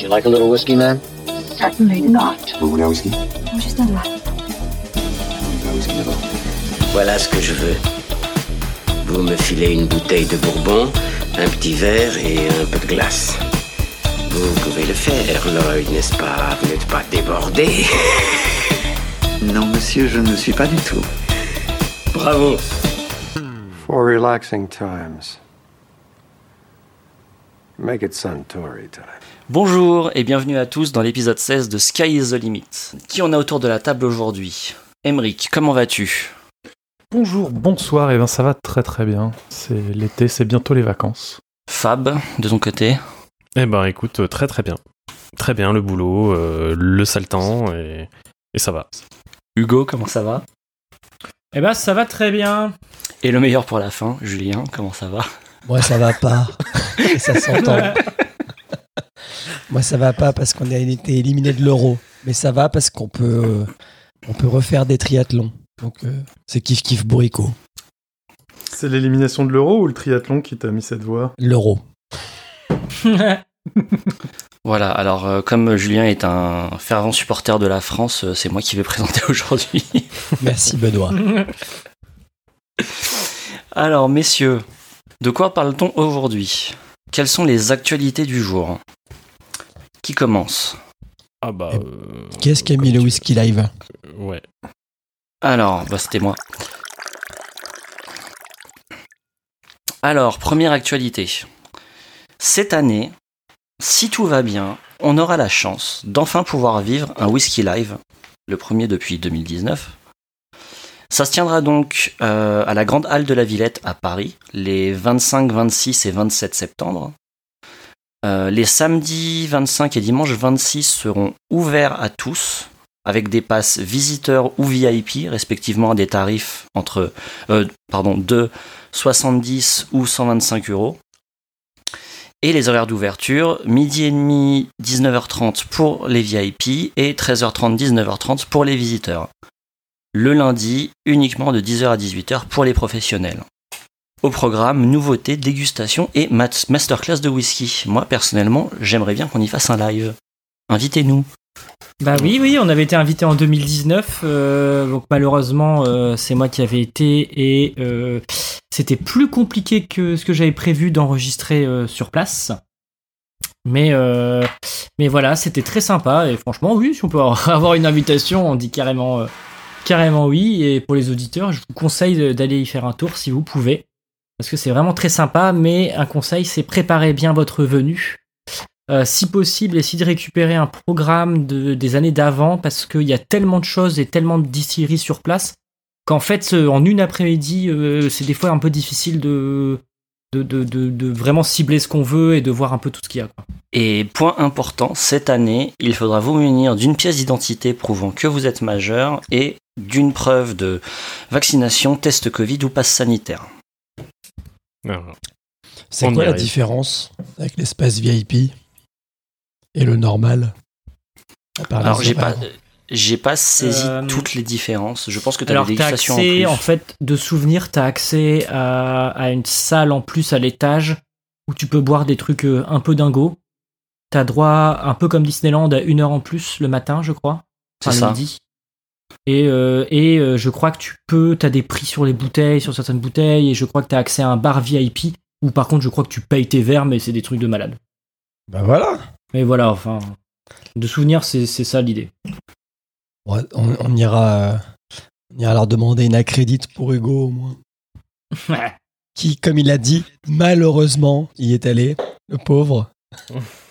Would you like a little whiskey, man? Certainly not. Vous voulez un whisky Juste un là. Un whisky d'abord. Voilà ce que je veux. Vous me filez une bouteille de bourbon, un petit verre et un peu de glace. Vous pouvez le faire, Lloyd, n'est-ce pas? Vous n'êtes pas débordé Non, monsieur, je ne suis pas du tout. Bravo For relaxing times. Make it Suntory time. Bonjour et bienvenue à tous dans l'épisode 16 de Sky is the Limit. Qui on a autour de la table aujourd'hui? Emric, comment vas-tu? Bonjour, bonsoir, et ben ça va très très bien. C'est l'été, c'est bientôt les vacances. Fab, de ton côté? Eh ben écoute, euh, très très bien. Très bien, le boulot, euh, le sale temps, et, et ça va. Hugo, comment ça va? Eh ben, ça va très bien. Et le meilleur pour la fin, Julien, comment ça va? Moi, ça va pas. Et ça s'entend. Moi, ça va pas parce qu'on a été éliminé de l'euro. Mais ça va parce qu'on peut, euh, on peut refaire des triathlons. Donc, euh, c'est kiff kiff bourricot. C'est l'élimination de l'euro ou le triathlon qui t'a mis cette voix L'euro. Voilà, alors euh, comme Julien est un fervent supporter de la France, euh, c'est moi qui vais présenter aujourd'hui. Merci, Benoît. alors messieurs, de quoi parle-t-on aujourd'hui? Quelles sont les actualités du jour? Qui commence Ah bah... Eh, euh, Qu'est-ce qui a mis le whisky live Ouais. Alors, bah c'était moi. Alors, première actualité. Cette année, si tout va bien, on aura la chance d'enfin pouvoir vivre un whisky live, le premier depuis 2019. Ça se tiendra donc euh, à la Grande Halle de la Villette à Paris, les 25, 26 et 27 septembre. Euh, les samedis 25 et dimanche 26 seront ouverts à tous, avec des passes visiteurs ou VIP, respectivement à des tarifs entre euh, pardon, de 70 ou 125 euros. Et les horaires d'ouverture, midi et demi, 19h30 pour les VIP et 13h30, 19h30 pour les visiteurs. Le lundi, uniquement de 10h à 18h pour les professionnels. Au programme, nouveautés, dégustation et masterclass de whisky. Moi, personnellement, j'aimerais bien qu'on y fasse un live. Invitez-nous. Bah oui, oui, on avait été invité en 2019. euh, donc malheureusement, euh, c'est moi qui avais été et euh, c'était plus compliqué que ce que j'avais prévu d'enregistrer sur place. Mais, voilà, c'était très sympa et franchement, oui, si on peut avoir une invitation, on dit carrément, carrément oui. Et pour les auditeurs, je vous conseille d'aller y faire un tour si vous pouvez. Parce que c'est vraiment très sympa, mais un conseil, c'est préparer bien votre venue. Euh, si possible, essayez de récupérer un programme de, des années d'avant parce qu'il y a tellement de choses et tellement de distilleries sur place qu'en fait, euh, en une après-midi, euh, c'est des fois un peu difficile de, vraiment cibler ce qu'on veut et de voir un peu tout ce qu'il y a. Et point important, cette année, il faudra vous munir d'une pièce d'identité prouvant que vous êtes majeur et d'une preuve de vaccination, test Covid ou passe sanitaire. Alors, C'est quoi la arrive. différence avec l'espace VIP et le normal? Alors j'ai pas, j'ai pas saisi Euh, toutes les différences. Je pense que tu as Alors, des t'as dégustations accès, en fait, de souvenir, t'as accès à, à une salle en plus à l'étage où tu peux boire des trucs euh, un peu dingos. T'as droit, un peu comme Disneyland, à une heure en plus le matin, je crois. C'est Enfin, ça. midi. Et, euh, et euh, je crois que tu peux, t'as des prix sur les bouteilles, sur certaines bouteilles, et je crois que t'as accès à un bar VIP, où par contre je crois que tu payes tes verres, mais c'est des trucs de malade. Bah voilà. Mais voilà, enfin, de souvenir, c'est ça l'idée. Ouais, on, on ira, euh, on ira leur demander une accrédite pour Hugo au moins. Qui, comme il a dit, malheureusement, y est allé, le pauvre.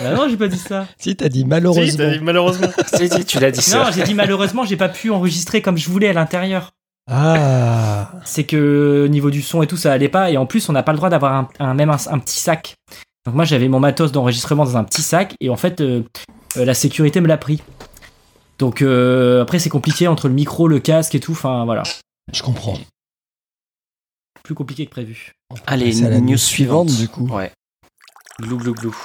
Ah non, j'ai pas dit ça. Si, t'as dit Si, malheureusement. t'as dit malheureusement. Si, si, tu l'as dit ça. Non, j'ai dit malheureusement, j'ai pas pu enregistrer comme je voulais à l'intérieur. Ah, c'est que au niveau du son et tout ça allait pas et en plus on n'a pas le droit d'avoir un, un- même un, un petit sac donc moi j'avais mon matos d'enregistrement dans un petit sac et en fait euh, euh, la sécurité me l'a pris donc euh, après c'est compliqué entre le micro le casque et tout enfin voilà je comprends. plus compliqué que prévu Allez, la news, news suivante. suivante, du coup. Ouais. Glou glou glou.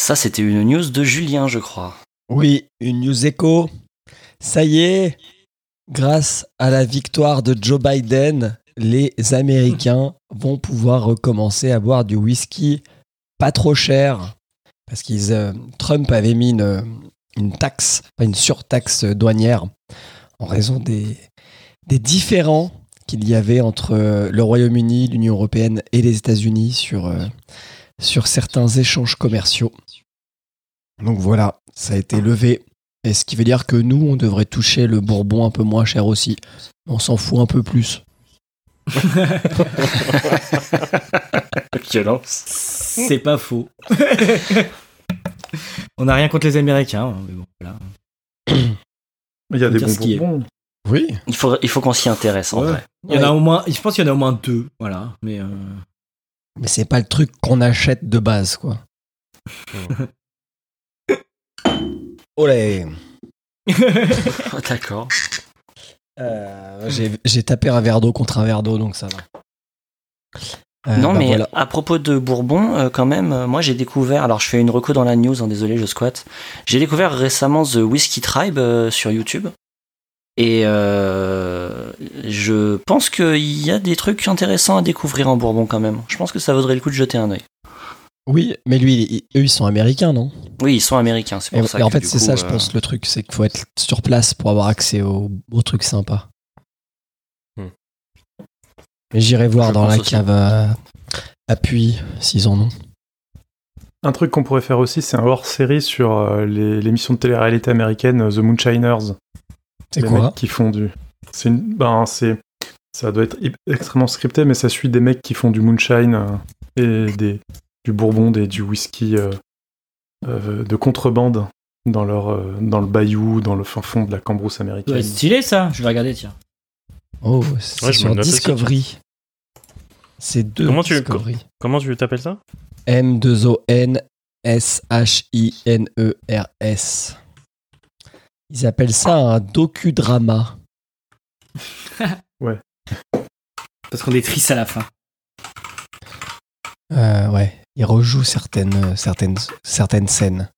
Ça, c'était une news de Julien, je crois. Oui, une news écho. Ça y est, grâce à la victoire de Joe Biden les Américains vont pouvoir recommencer à boire du whisky pas trop cher. Parce que Trump avait mis une, taxe, une surtaxe douanière, en raison des, différends qu'il y avait entre le Royaume-Uni, l'Union européenne et les États-Unis sur, euh, sur certains échanges commerciaux. Donc voilà, ça a été levé. Et ce qui veut dire que nous, on devrait toucher le bourbon un peu moins cher aussi. On s'en fout un peu plus. C'est pas faux. on n'a rien contre les Américains, hein, mais bon, voilà. Il y a des bons. Oui. Il faut, il faut qu'on s'y intéresse en Ouais. vrai. Il y en a au moins, je pense qu'il y en a au moins deux, voilà. Mais euh, Mais c'est pas le truc qu'on achète de base, quoi. Olé Oh, D'accord. Euh, J'ai tapé un verre d'eau contre un verre d'eau, donc ça va. Euh, non, bah mais voilà. à propos de Bourbon, euh, quand même, euh, moi j'ai découvert, alors je fais une reco dans la news, hein, désolé, je squatte. J'ai découvert récemment The Whiskey Tribe sur YouTube. Et euh, je pense qu'il y a des trucs intéressants à découvrir en Bourbon quand même. Je pense que ça vaudrait le coup de jeter un œil. Oui, mais lui, il- eux, ils sont américains, non? Oui, ils sont américains, c'est Et, pour ça et en que, fait, c'est ça, je euh, pense, le truc, c'est qu'il faut être sur place pour avoir accès aux, aux trucs sympas. Hmm. Mais j'irai voir Je dans la cave à, à Puy, s'ils en ont. Un truc qu'on pourrait faire aussi, c'est un hors-série sur euh, les- l'émission de télé-réalité américaine euh, The Moonshiners. C'est Les quoi? mecs qui font du. C'est une. Ben, c'est. Ça doit être extrêmement scripté, mais ça suit des mecs qui font du moonshine euh, et des, du bourbon, des, du whisky euh, euh, de contrebande dans, leur, euh, dans le bayou, dans le fin fond de la cambrousse américaine. être stylé ça. Je vais regarder, tiens. Oh, c'est Ouais, sur Discovery. C'est deux Comment tu- Discovery. Comment tu t'appelles ça? M2ON-S-H-I-N-E-R-S. Ils appellent ça un docudrama. Parce qu'on est triste à la fin. Euh, ouais, il rejoue certaines, certaines, certaines scènes.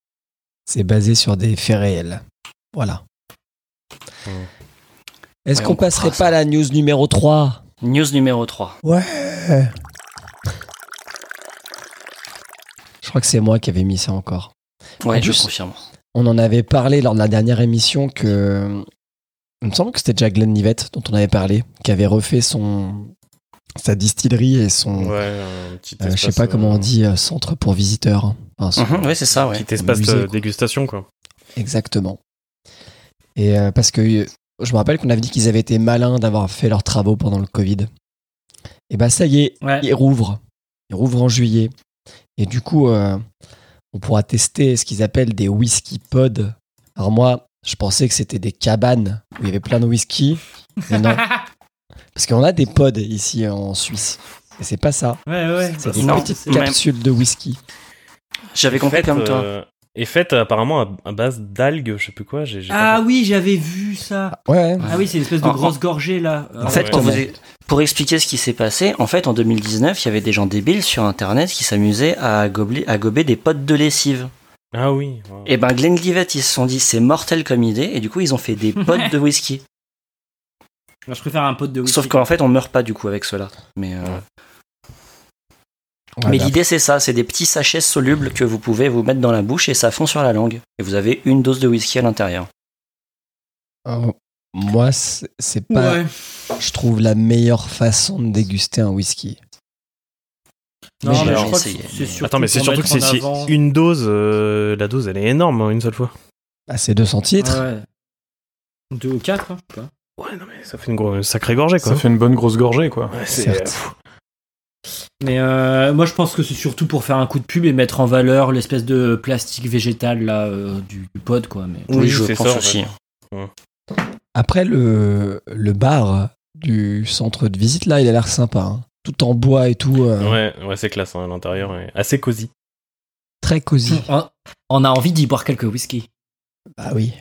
C'est basé sur des faits réels. Voilà. Hmm. Est-ce Ouais, qu'on passerait pas à la news numéro 3 News numéro 3. Ouais. Je crois que c'est moi qui avais mis ça encore. Ouais, En je confirme. On en avait parlé lors de la dernière émission que. Il me semble que c'était déjà Glenn Nivette dont on avait parlé, qui avait refait son sa distillerie et son. Ouais, un petit euh, je sais pas comment on euh, dit, euh, centre pour visiteurs. hein. Enfin, son- Mhm, ouais, c'est ça, ouais. Petit espace musée, de quoi. dégustation, quoi. Exactement. Et euh, parce que je me rappelle qu'on avait dit qu'ils avaient été malins d'avoir fait leurs travaux pendant le Covid. Et bah ça y est, Ouais. ils rouvrent. Ils rouvrent en juillet. Et du coup, euh, on pourra tester ce qu'ils appellent des whisky pods. Alors moi, je pensais que c'était des cabanes où il y avait plein de whisky. Mais non. Parce qu'on a des pods ici en Suisse. Et c'est pas ça. Ouais, ouais. C'est des Non, petites c'est même- capsules de whisky. J'avais compris comme toi. euh, Et faite apparemment à, base d'algues, je sais plus quoi. Ah pas- oui, j'avais vu ça. Ouais. Ah oui, c'est une espèce de En- grosse gorgée là. En fait, ouais. pour, vous- pour expliquer ce qui s'est passé, en fait, en 2019, il y avait des gens débiles sur Internet qui s'amusaient à, gobeler- à gober des potes de lessive. Ah oui. Et ben, Glenlivet, ils se sont dit, c'est mortel comme idée, et du coup, ils ont fait des potes de whisky. Je préfère un pote de whisky. Sauf qu'en fait, on meurt pas du coup avec cela. Mais, euh, Ouais, mais l'idée, c'est ça, c'est des petits sachets solubles que vous pouvez vous mettre dans la bouche et ça fond sur la langue. Et vous avez une dose de whisky à l'intérieur. euh, moi, c'est pas. Ouais. je trouve, la meilleure façon de déguster un whisky. Non, Mais je crois que essayé, mais- Attends, mais c'est surtout que c'est si une dose, euh, la dose elle est énorme, hein, une seule fois. Ah, c'est 200 titres. Ouais. Deux ou quatre, hein, je sais pas. Ouais, non, mais ça fait une, gros- une sacrée gorgée, quoi. Ça fait une bonne grosse gorgée, quoi. Ouais, Certes. Mais euh, moi, je pense que c'est surtout pour faire un coup de pub et mettre en valeur l'espèce de plastique végétal là euh, du, du pod, quoi. Mais Oui, je c'est pense ça, aussi. fait. Après, le, le bar du centre de visite, là, il a l'air sympa. hein. Tout en bois et tout. euh, Ouais, ouais, c'est classe, hein, l'intérieur est assez cosy. Très cosy. on, on a envie d'y boire quelques whisky. Bah oui.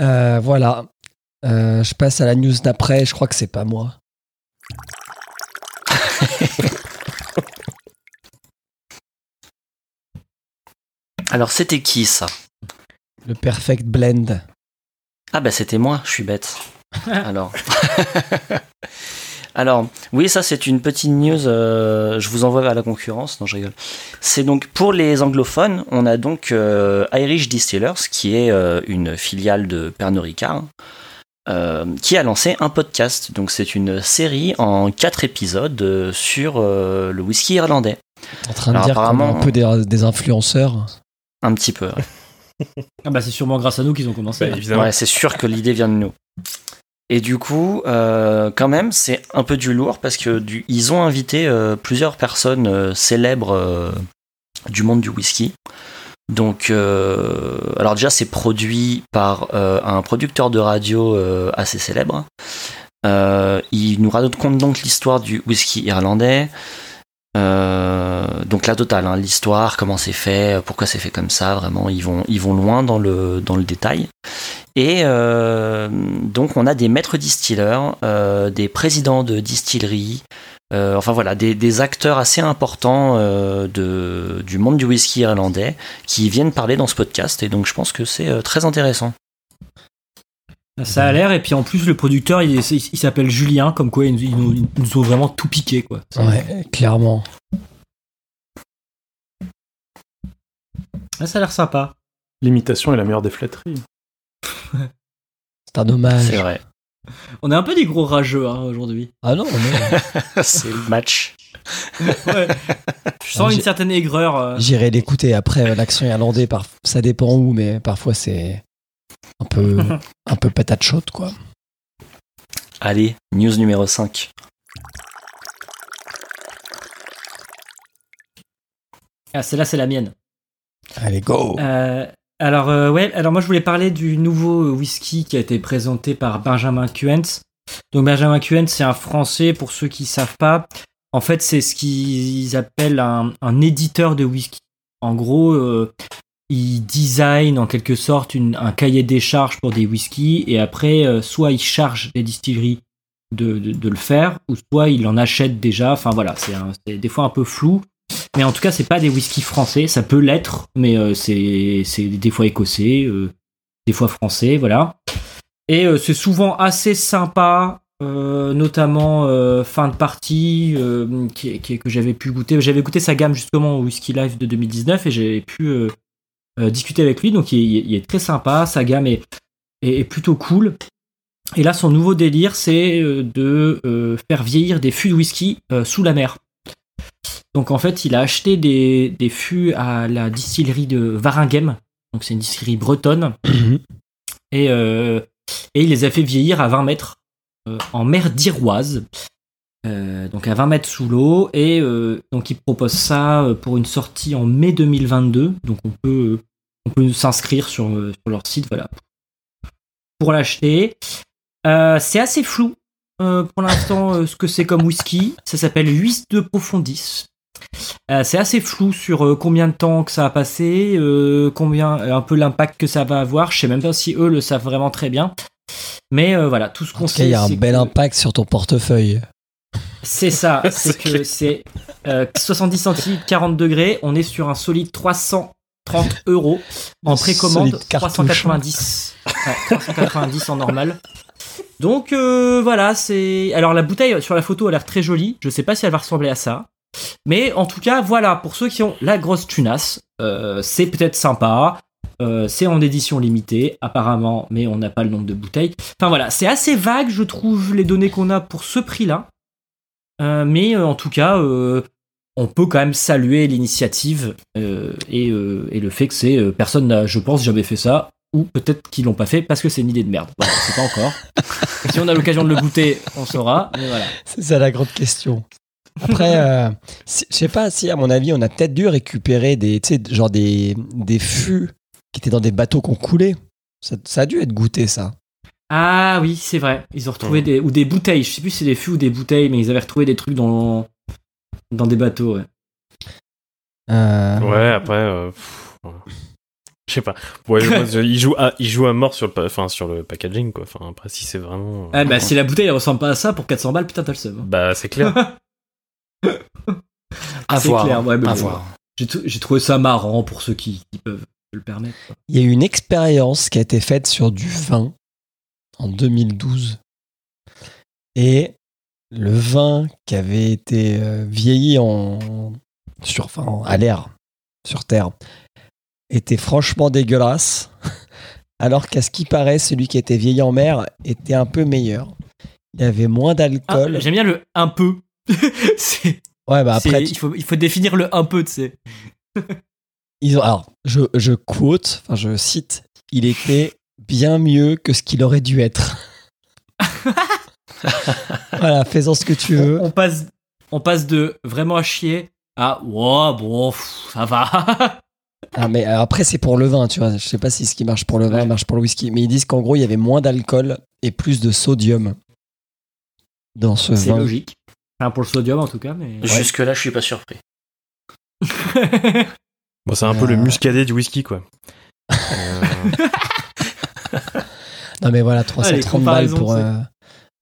Euh, voilà. Euh, je passe à la news d'après. Je crois que c'est pas moi. Alors, c'était qui ça? Le Perfect Blend. Ah bah c'était moi, je suis bête. Alors. Alors, oui, ça c'est une petite news. euh, je vous envoie vers la concurrence. Non, je rigole. C'est donc pour les anglophones, on a donc euh, Irish Distillers, qui est euh, une filiale de Pernod Ricard, euh, qui a lancé un podcast. Donc, c'est une série en quatre épisodes euh, sur euh, le whisky irlandais. T'es en train de dire apparemment- un peu des, des influenceurs. Un petit peu. ouais. Ah bah c'est sûrement grâce à nous qu'ils ont commencé. Bah, hein. évidemment. Ouais, c'est sûr que l'idée vient de nous. Et du coup, euh, quand même, c'est un peu du lourd parce que du, ils ont invité euh, plusieurs personnes euh, célèbres euh, du monde du whisky. Donc, euh, alors déjà, c'est produit par euh, un producteur de radio euh, assez célèbre. Il nous raconte donc l'histoire du whisky irlandais. Donc la totale, hein, l'histoire, comment c'est fait, pourquoi c'est fait comme ça, vraiment, ils vont, ils vont loin dans le, dans le détail. Et donc on a des maîtres distilleurs, des présidents de distilleries, euh, enfin voilà, des, des acteurs assez importants euh, de, du monde du whisky irlandais qui viennent parler dans ce podcast. Et donc je pense que c'est euh, très intéressant. Ça a l'air, et puis en plus, le producteur, il, il- il s'appelle Julien, comme quoi ils, nous- ils nous, ils nous ont vraiment tout piqué, quoi. Ouais, clairement. Ah, ça a l'air sympa. L'imitation est la meilleure des flatteries. C'est un hommage. C'est vrai. On est un peu des gros rageux hein, aujourd'hui. Ah non, mais c'est le match. Ouais. Je sens Ah, une certaine aigreur. euh. j'irai l'écouter. Après, euh, l'accent irlandais, par... ça dépend où, mais parfois c'est un peu, un peu patate chaude, quoi. Allez, news numéro 5. Ah, celle-là, c'est la mienne. Allez, go Euh, alors, euh, ouais, alors moi je voulais parler du nouveau whisky qui a été présenté par Benjamin Cuens. Donc, Benjamin Cuens, c'est un Français, pour ceux qui savent pas. En fait, c'est ce qu'ils appellent un, un éditeur de whisky. En gros, euh, il design en quelque sorte un cahier des charges pour des whiskies et après, euh, soit il charge les distilleries de, de- de le faire, ou soit il en achète déjà. Enfin voilà, c'est des fois un peu flou. Mais en tout cas, c'est pas des whiskies français. Ça peut l'être, mais euh, c'est des fois écossais, euh, des fois français, voilà. Et euh, c'est souvent assez sympa, notamment fin de partie qui, que j'avais pu goûter. J'avais goûté sa gamme justement au Whisky Live de 2019 et j'avais pu discuter avec lui. Donc il, est- très sympa. Sa gamme est, plutôt cool. Et là, son nouveau délire, c'est de faire vieillir des fûts de whisky sous la mer. Donc en fait, il a acheté des, des fûts à la distillerie de Varinghem. Donc c'est une distillerie bretonne. et, euh, et il les a fait vieillir à 20 mètres euh, en mer d'Iroise. Euh, donc à 20 mètres sous l'eau. Et donc il propose ça pour une sortie en mai 2022. Donc on peut, on peut s'inscrire sur, sur leur site voilà, pour l'acheter. C'est assez flou pour l'instant ce que c'est comme whisky. Ça s'appelle 8 de Profondis. Euh, c'est assez flou sur euh, combien de temps que ça a passé, euh, combien, un peu l'impact que ça va avoir. Je sais même pas si eux le savent vraiment très bien. Mais euh, voilà, tout ce qu'on sait, il y a un c'est bel que- impact sur ton portefeuille. c'est ça, c'est que c'est euh, 70 centilitres, 40 degrés. On est sur un solide 330 euros en précommande, Solide cartouche. 390. Ouais, 390 en normal. Donc euh, voilà, c'est. Alors la bouteille sur la photo a l'air très jolie. Je sais pas si elle va ressembler à ça. Mais en tout cas, voilà, pour ceux qui ont la grosse tunasse, euh, c'est peut-être sympa. Euh, c'est en édition limitée, apparemment, mais on n'a pas le nombre de bouteilles. Enfin voilà, c'est assez vague, je trouve, les données qu'on a pour ce prix-là. Euh, mais en tout cas, on peut quand même saluer l'initiative et, et le fait que c'est personne n'a, je pense, jamais fait ça. Ou peut-être qu'ils l'ont pas fait parce que c'est une idée de merde. Voilà, sait pas encore. si on a l'occasion de le goûter, on saura. Mais voilà. C'est ça la grande question. Après, euh, si- je sais pas si, à mon avis, on a peut-être dû récupérer des, tu sais, genre des, des fûts qui étaient dans des bateaux qu'on coulait. Ça, ça a dû être goûté, ça. Ah oui, c'est vrai. Ils ont retrouvé des ou des bouteilles. Je sais plus si c'est des fûts ou des bouteilles, mais ils avaient retrouvé des trucs dans dans des bateaux. Ouais. Euh, Ouais, après. euh. Je sais pas. Ouais, moi, il, joue à, il joue à mort sur le, enfin, sur le packaging, quoi. Enfin, après, si c'est vraiment. euh, Ah bah si la bouteille elle ressemble pas à ça pour 400 balles, putain t'as le seum. Bah, c'est clair. À voir. clair, ouais, mais à bon. voir. J'ai trouvé ça marrant pour ceux qui, qui peuvent se le permettre. Il y a eu une expérience qui a été faite sur du vin en 2012. Et le vin qui avait été euh, vieilli en, sur, enfin, à l'air, sur Terre, était franchement dégueulasse. Alors qu'à ce qui paraît, celui qui était vieilli en mer était un peu meilleur. Il y avait moins Ah, d'alcool. J'aime bien le un peu. C'est- ouais, bah après, c'est- il, faut, il faut définir le un peu, tu sais. ils ont, alors, je, je quote, enfin, je cite, il était bien mieux que ce qu'il aurait dû être. voilà, fais-en ce que tu veux. On passe, on passe de vraiment à chier à wow, bon, pff, ça va. Ah, mais euh, après, c'est pour le vin, tu vois. Je sais pas si ce qui marche pour le vin Ouais. marche pour le whisky. Mais ils disent qu'en gros, il y avait moins d'alcool et plus de sodium dans ce C'est vin. logique. Enfin, pour le sodium en tout cas, mais. Jusque-là, je suis pas surpris. Bon, c'est un peu le Euh. muscadet du whisky, quoi. Euh, Non, mais voilà, Ah, les 330 balles pour euh,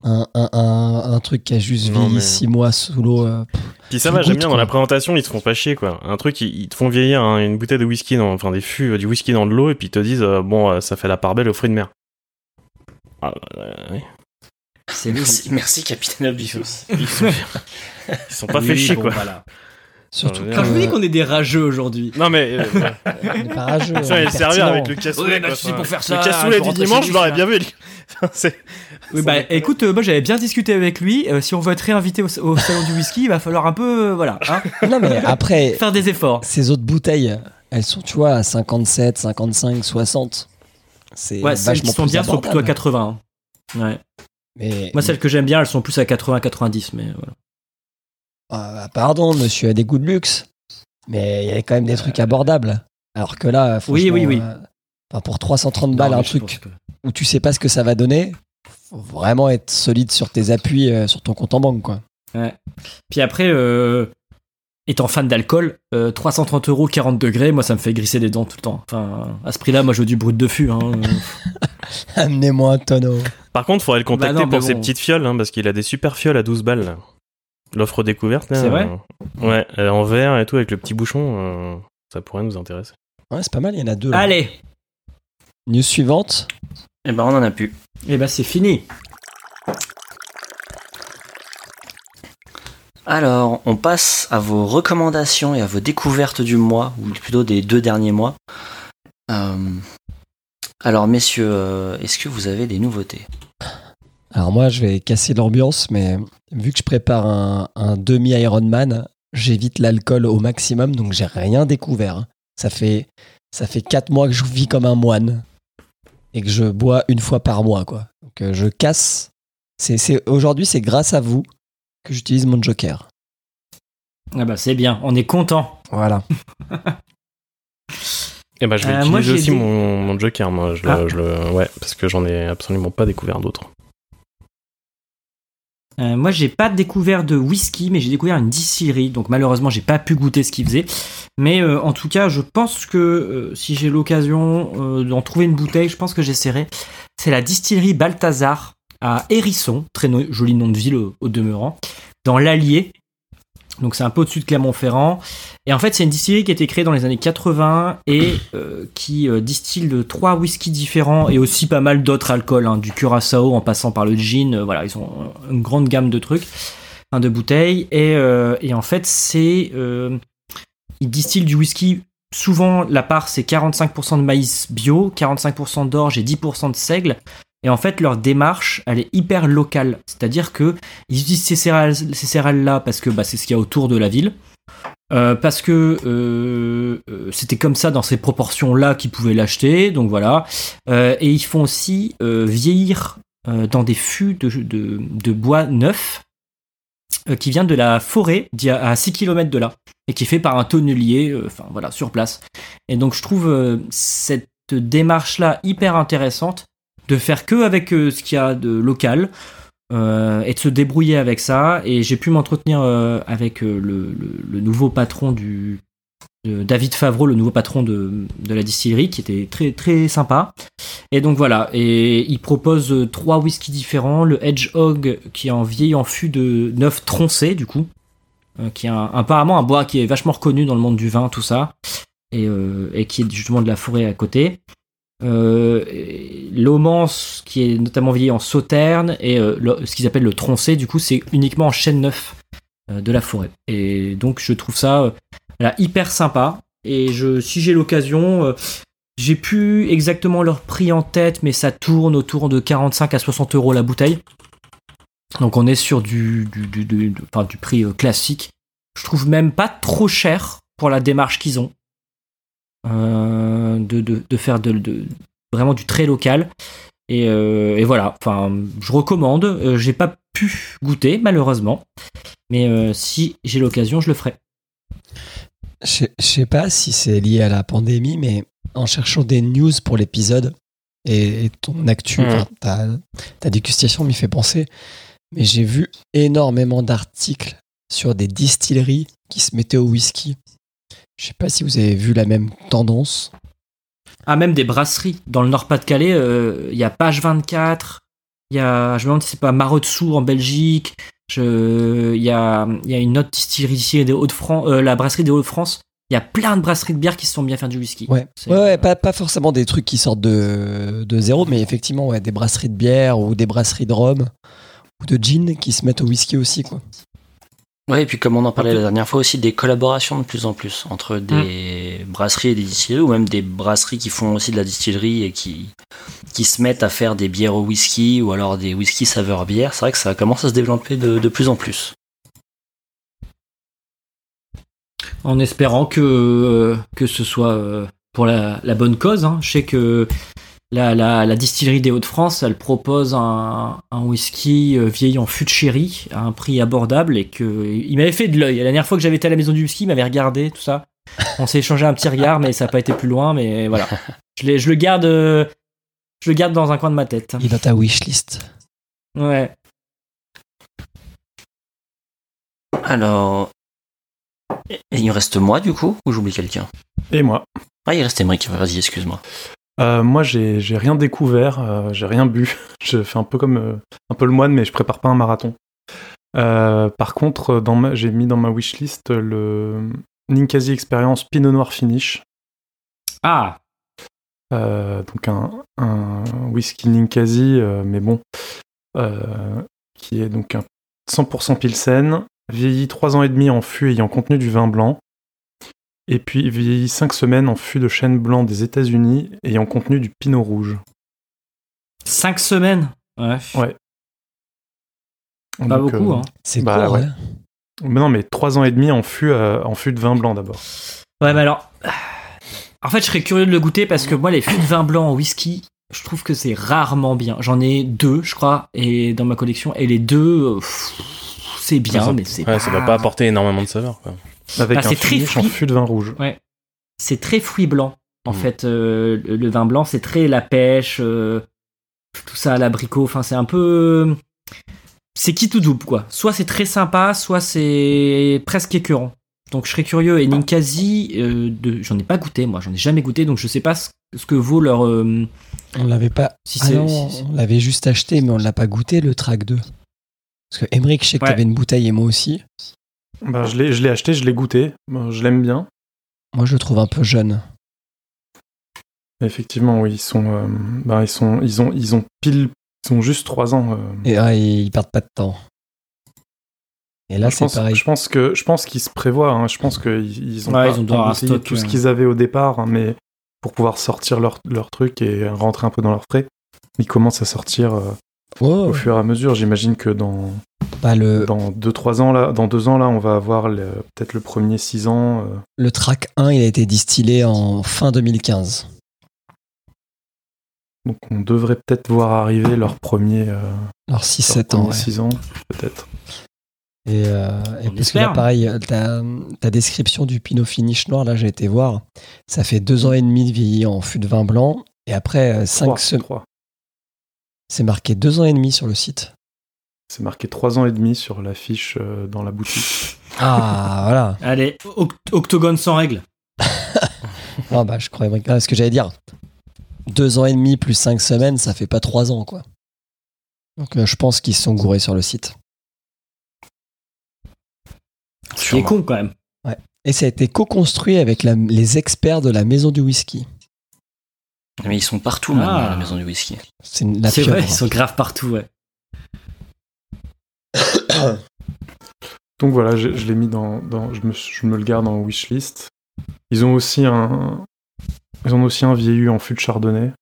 un, un, un, un truc qui a juste Non, vieilli mais- 6 mois sous l'eau. euh. Puis ça va, j'aime bien dans la présentation, ils te font pas chier quoi. Un truc, ils, ils te font vieillir hein, une bouteille de whisky, dans, enfin des fûts, euh, du whisky dans de l'eau, et puis ils te disent euh, bon, euh, ça fait la part belle aux fruits de mer. Ah, euh, ouais. C'est Merci, merci Capitaine Obvious. Ils sont, ils sont pas Oui, fait chier bon, quoi. Voilà. Surtout Quand je vous dis qu'on est des rageux aujourd'hui. Non mais euh, ouais. on est pas rageux, ça, sérieux pertinent. avec le cassoulet. Ouais, bah, quoi. pour faire le cassoulet du dimanche, je l'aurais bien vu. C'est- Oui, bah écoute, euh, moi j'avais bien discuté avec lui. Euh, si on veut être réinvité au, au salon du whisky, il va falloir un peu, euh, voilà, hein, Non, mais après, faire des efforts. ces autres bouteilles, elles sont, tu vois, à 57, 55, 60. C'est Ouais, celles qui vachement sont plus bien sont plutôt à abordable. 80. hein. Ouais. Mais, Moi, celles que j'aime bien, elles sont plus à 80-90, mais voilà. Ah, pardon, monsieur a des goûts de luxe, mais il y a quand même des trucs abordables. Alors que là, Oui, oui, oui. euh, pour 330 balles, Non, un truc que- où tu sais pas ce que ça va donner, faut vraiment être solide sur tes appuis, euh, sur ton compte en banque, quoi. Puis après, euh, étant fan d'alcool, euh, 330 euros, 40 degrés, moi ça me fait grisser les dents tout le temps. Enfin, à ce prix-là, moi je veux du brut de fût. Hein. Amenez-moi un tonneau. Par contre, faudrait le contacter Bah non, mais pour ses petites fioles, hein, parce qu'il a des super fioles à 12 balles. là. L'offre découverte, là. C'est vrai euh, Ouais, est en verre et tout, avec le petit bouchon. euh, ça pourrait nous intéresser. Ouais, c'est pas mal, il y en a deux. là. Allez, News suivante. Eh ben, on en a plus. et ben c'est fini. Alors, on passe à vos recommandations et à vos découvertes du mois, ou plutôt des deux derniers mois. Euh, alors, messieurs, euh, est-ce que vous avez des nouveautés? Alors moi, je vais casser l'ambiance, mais vu que je prépare un, un demi-Ironman, j'évite l'alcool au maximum, donc j'ai rien découvert. Ça fait ça fait quatre mois que je vis comme un moine et que je bois une fois par mois, quoi. Donc euh, je casse. C'est- aujourd'hui, c'est grâce à vous que j'utilise mon Joker. Ah bah c'est bien, on est content. Voilà. Et bah, je vais Euh, utiliser moi, aussi des- mon, mon Joker, moi. Je le, Ah. je le- ouais, parce que j'en ai absolument pas découvert d'autres. Euh, moi, j'ai pas découvert de whisky, mais j'ai découvert une distillerie. Donc, malheureusement, j'ai pas pu goûter ce qu'ils faisaient. Mais euh, en tout cas, je pense que euh, si j'ai l'occasion euh, d'en trouver une bouteille, je pense que j'essaierai. C'est la distillerie Balthazar à Hérisson, très joli nom de ville au, demeurant, dans l'Allier. Donc, c'est un peu au-dessus de Clermont-Ferrand. Et en fait, c'est une distillerie qui a été créée dans les années 80 et euh, qui euh, distille trois whiskies différents et aussi pas mal d'autres alcools, hein, du curaçao en passant par le gin. euh, voilà, ils ont une grande gamme de trucs, enfin, de bouteilles. Et, et en fait, c'est. ils distillent du whisky. Souvent, la part, c'est 45% de maïs bio, 45% d'orge et 10% de seigle. Et en fait, leur démarche, elle est hyper locale. C'est-à-dire que ils utilisent ces céréales, ces céréales-là parce que bah, c'est ce qu'il y a autour de la ville. Euh, parce que euh, euh, c'était comme ça dans ces proportions-là qu'ils pouvaient l'acheter, donc voilà. Et ils font aussi vieillir dans des fûts de, bois neuf qui vient de la forêt à 6 km de là et qui est fait par un tonnelier, enfin voilà, sur place. Et donc je trouve cette démarche-là hyper intéressante de faire que avec euh, ce qu'il y a de local euh, et de se débrouiller avec ça. Et j'ai pu m'entretenir euh, avec le, nouveau patron du de David Favreau, le nouveau patron de, la distillerie, qui était très très sympa. Et donc voilà, et il propose trois whiskies différents, le Hedgehog qui est en vieil en fût de neuf troncé du coup, qui est apparemment un bois qui est vachement reconnu dans le monde du vin, tout ça, et, et qui est justement de la forêt à côté. Euh, L'Omance, qui est notamment vieilli en sauterne, et euh, ce qu'ils appellent le troncé, du coup, c'est uniquement en chêne neuf euh, de la forêt. Et donc, je trouve ça euh, voilà, hyper sympa. Et je, si j'ai l'occasion, j'ai plus exactement leur prix en tête, mais ça tourne autour de 45 à 60 euros la bouteille. Donc, on est sur du, du, du, du- du- prix classique. Je trouve même pas trop cher pour la démarche qu'ils ont. Euh, de, de, de faire de, vraiment du très local. Et, euh, et voilà, enfin, je recommande. Euh, j'ai pas pu goûter, malheureusement. Mais si j'ai l'occasion, je le ferai. Je sais- je sais pas si c'est lié à la pandémie, mais en cherchant des news pour l'épisode et, et ton actu, enfin, ta, ta dégustation m'y fait penser. Mais j'ai vu énormément d'articles sur des distilleries qui se mettaient au whisky. Je sais pas si vous avez vu la même tendance. Ah, même des brasseries. Dans le Nord-Pas-de-Calais, euh, il y a Page 24. Il y a, je me demande si c'est pas Marotsou en Belgique. Il y, a, il y a une autre distillerie ici, des Hauts-de-France, euh, la brasserie des Hauts-de-France. Il y a plein de brasseries de bière qui se sont bien faire du whisky. Ouais, ouais, ouais, pas, pas forcément des trucs qui sortent de, de zéro, mais effectivement, ouais, des brasseries de bière ou des brasseries de rhum ou de gin qui se mettent au whisky aussi, quoi. Ouais, et puis comme on en parlait la dernière fois aussi, des collaborations de plus en plus entre des brasseries et des distilleries, ou même des brasseries qui font aussi de la distillerie et qui, qui se mettent à faire des bières au whisky ou alors des whisky saveur bière. C'est vrai que ça commence à se développer de, de plus en plus. en espérant que, euh, que ce soit euh, pour la, la bonne cause. hein. Je sais que la, la, la distillerie des Hauts-de-France, elle propose un, un whisky euh, vieilli en fût de sherry à un prix abordable et que il m'avait fait de l'œil. La dernière fois que j'avais été à la maison du whisky, il m'avait regardé, tout ça. On s'est échangé un petit regard, mais ça n'a pas été plus loin. Mais voilà, je, le garde, euh, je le garde dans un coin de ma tête. Il est dans ta wishlist. Ouais. Alors. et- et il reste moi du coup, ou j'oublie quelqu'un? Et moi Ah, il reste Emmerich, vas-y, excuse-moi. Euh, moi, j'ai rien découvert, euh, j'ai rien bu. Je fais un peu comme euh, un peu le moine, mais je prépare pas un marathon. Par contre, j'ai mis dans ma wishlist le Ninkasi Experience Pinot Noir Finish. Ah, donc un, un whisky Ninkasi, mais bon, qui est donc un 100% Pilsen, vieilli 3 ans et demi en fût ayant contenu du vin blanc, et puis vieilli 5 semaines en fût de chêne blanc des États-Unis ayant contenu du pinot rouge. 5 semaines? Ouais. Ouais. Pas Donc, beaucoup, euh, hein. C'est Bah, court, ouais. hein. Mais non, mais 3 ans et demi en fût, euh, en fût de vin blanc d'abord. Ouais, mais alors. En fait, je serais curieux de le goûter parce que moi, les fûts de vin blanc en whisky, je trouve que c'est rarement bien. J'en ai deux, je crois, et dans ma collection, et les deux, euh, pff, c'est bien, ça, mais c'est ouais, ça va pas apporter énormément de saveur. Quoi. Avec Bah, un c'est très finish en fruit- fût de vin rouge. C'est très fruit blanc, en Mm. fait. euh, le, le vin blanc, c'est très la pêche, euh, tout ça à l'abricot. Enfin, c'est un peu. C'est qui tout double, quoi. Soit c'est très sympa, soit c'est presque écœurant. Donc je serais curieux. Et Ninkasi, euh, de... j'en ai pas goûté, moi, j'en ai jamais goûté, donc je sais pas ce, ce que vaut leur. euh, On l'avait pas. si Ah c'est. non, si- on l'avait juste acheté, mais on l'a pas goûté, le track 2. Parce que Emmerich, je sais que Ouais. t'avais une bouteille et moi aussi. Bah, je l'ai je l'ai acheté, je l'ai goûté, Bon, je l'aime bien. Moi, je le trouve un peu jeune. Effectivement, oui, ils sont, euh, bah, ils sont, ils ont, ils ont pile, ils ont juste 3 ans. euh. Et ah, ils perdent pas de temps. Et là, c'est pareil. je pense que, je pense qu'ils se prévoient. hein, je pense qu'ils ils ont Ouais, pas ils ont stock, tout ce ouais. qu'ils avaient au départ, hein, mais pour pouvoir sortir leur, leur truc et rentrer un peu dans leurs frais, ils commencent à sortir euh, Oh, au fur et à mesure. J'imagine que dans bah, le, dans deux trois ans là, dans deux ans là, on va avoir le- peut-être le premier 6 ans. euh, le track 1, il a été distillé en fin 2015. donc on devrait peut-être voir arriver leur premier, euh, leur 6-7 ans. ouais. ans peut-être. Et, euh, et parce que là, pareil, ta, ta description du Pinot Finish noir, là, j'ai été voir. Ça fait deux ans et demi de vieilli en fût de vin blanc. Et après euh, cinq Trois, semaines. Trois. C'est marqué deux ans et demi sur le site. C'est marqué 3 ans et demi sur l'affiche euh, dans la boutique. Ah, voilà. Allez, oct- octogone sans règle. Ah, bah, je croyais bien. Ce que j'allais dire. Deux ans et demi plus cinq semaines, ça fait pas trois ans, quoi. Donc, euh, je pense qu'ils se sont gourés sur le site. Ce qui est con quand même. Et ça a été co-construit avec la- les experts de la maison du whisky. Mais ils sont partout maintenant Ah. à la maison du whisky. C'est vrai, ils sont graves partout, ouais. Donc voilà, je, je l'ai mis dans, dans je, me, je me le garde en wishlist. Ils ont aussi un, ils ont aussi un vieillu en fût de chardonnay.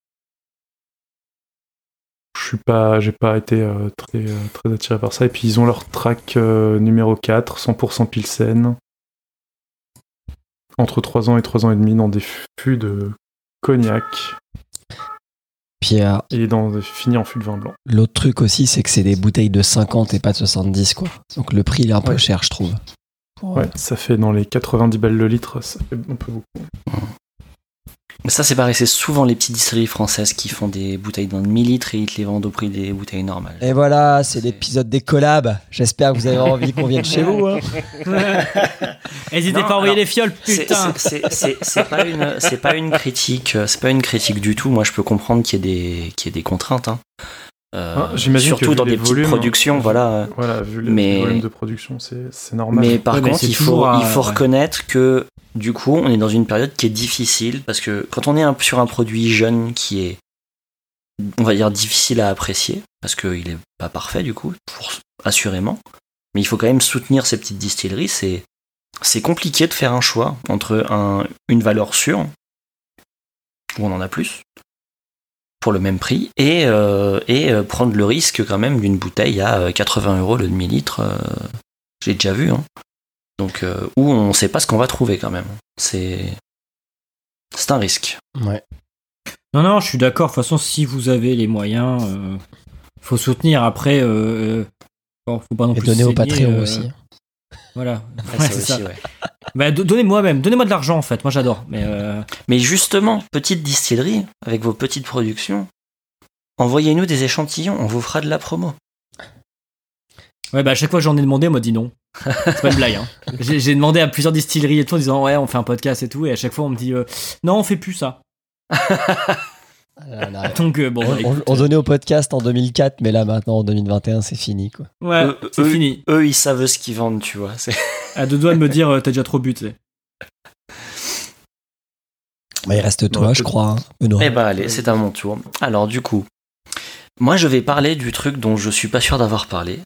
Je suis pas, j'ai pas été euh, très, euh, très attiré par ça. Et puis ils ont leur track euh, numéro 4, 100% Pilsen. Entre 3 ans et 3 ans et demi dans des fûts de cognac Pierre, et dans des finis en fût de vin blanc. l'autre truc aussi, c'est que c'est des bouteilles de 50 et pas de 70, quoi. Donc le prix, il est un peu Ouais. cher, je trouve. Pour- Ouais, ça fait dans les 90 balles le litre, ça fait un peu beaucoup. Mais ça, c'est pareil, c'est souvent les petites distilleries françaises qui font des bouteilles d'un demi-litre et ils te les vendent au prix des bouteilles normales. Et voilà, c'est l'épisode des collabs. J'espère que vous avez envie qu'on vienne chez vous. hein. N'hésitez pas à envoyer les fioles, putain. c'est- pas une, c'est pas une critique, euh, c'est pas une critique du tout. Moi, je peux comprendre qu'il y ait des, qu'il y ait des contraintes. hein. Euh, Ah, que surtout dans les des petites volumes, productions, hein, voilà. euh, Voilà, vu le Mais- de production, c'est normal. Mais par Ouais, contre, il faut, toujours à- il faut ouais. reconnaître que du coup, on est dans une période qui est difficile parce que quand on est un- sur un produit jeune qui est, on va dire, difficile à apprécier parce qu'il est pas parfait du coup, pour- assurément. Mais il faut quand même soutenir ces petites distilleries. C'est, c'est compliqué de faire un choix entre un, une valeur sûre où on en a plus pour le même prix et, euh, et euh, prendre le risque quand même d'une bouteille à euh, 80 euros le demi-litre. euh, j'ai déjà vu. Hein. Donc, euh, où on sait pas ce qu'on va trouver quand même. C'est, c'est un risque. Ouais. Non, non, je suis d'accord. De toute façon, si vous avez les moyens, euh, faut soutenir. Après, euh, euh, bon, faut pas non Et plus donner au Patreon euh, aussi. Voilà. Ah, Ouais, aussi, ça. ouais. Bah, do- donnez-moi même, donnez-moi de l'argent en fait. Moi, j'adore. Mais euh, Mais justement, petite distillerie, avec vos petites productions, envoyez-nous des échantillons, on vous fera de la promo. ouais, bah à chaque fois que j'en ai demandé, on m'a dit non. C'est pas une blague. Hein. J'ai j'ai demandé à plusieurs distilleries et tout en disant ouais, on fait un podcast et tout, et à chaque fois on me dit euh, non, on fait plus ça. On, a- Donc euh, bon, on- bah, on- écoute, on donnait au podcast en 2004, mais là maintenant en 2021, c'est fini. Quoi. ouais, eux- c'est eux- fini. Eux, ils savent ce qu'ils vendent, tu vois. c'est- À deux doigts de me dire euh, t'as déjà trop bu, tu sais. Bah, il reste toi, je crois. hein. Eh ben allez, c'est à mon tour. Alors du coup, moi je vais parler du truc dont je suis pas sûr d'avoir parlé,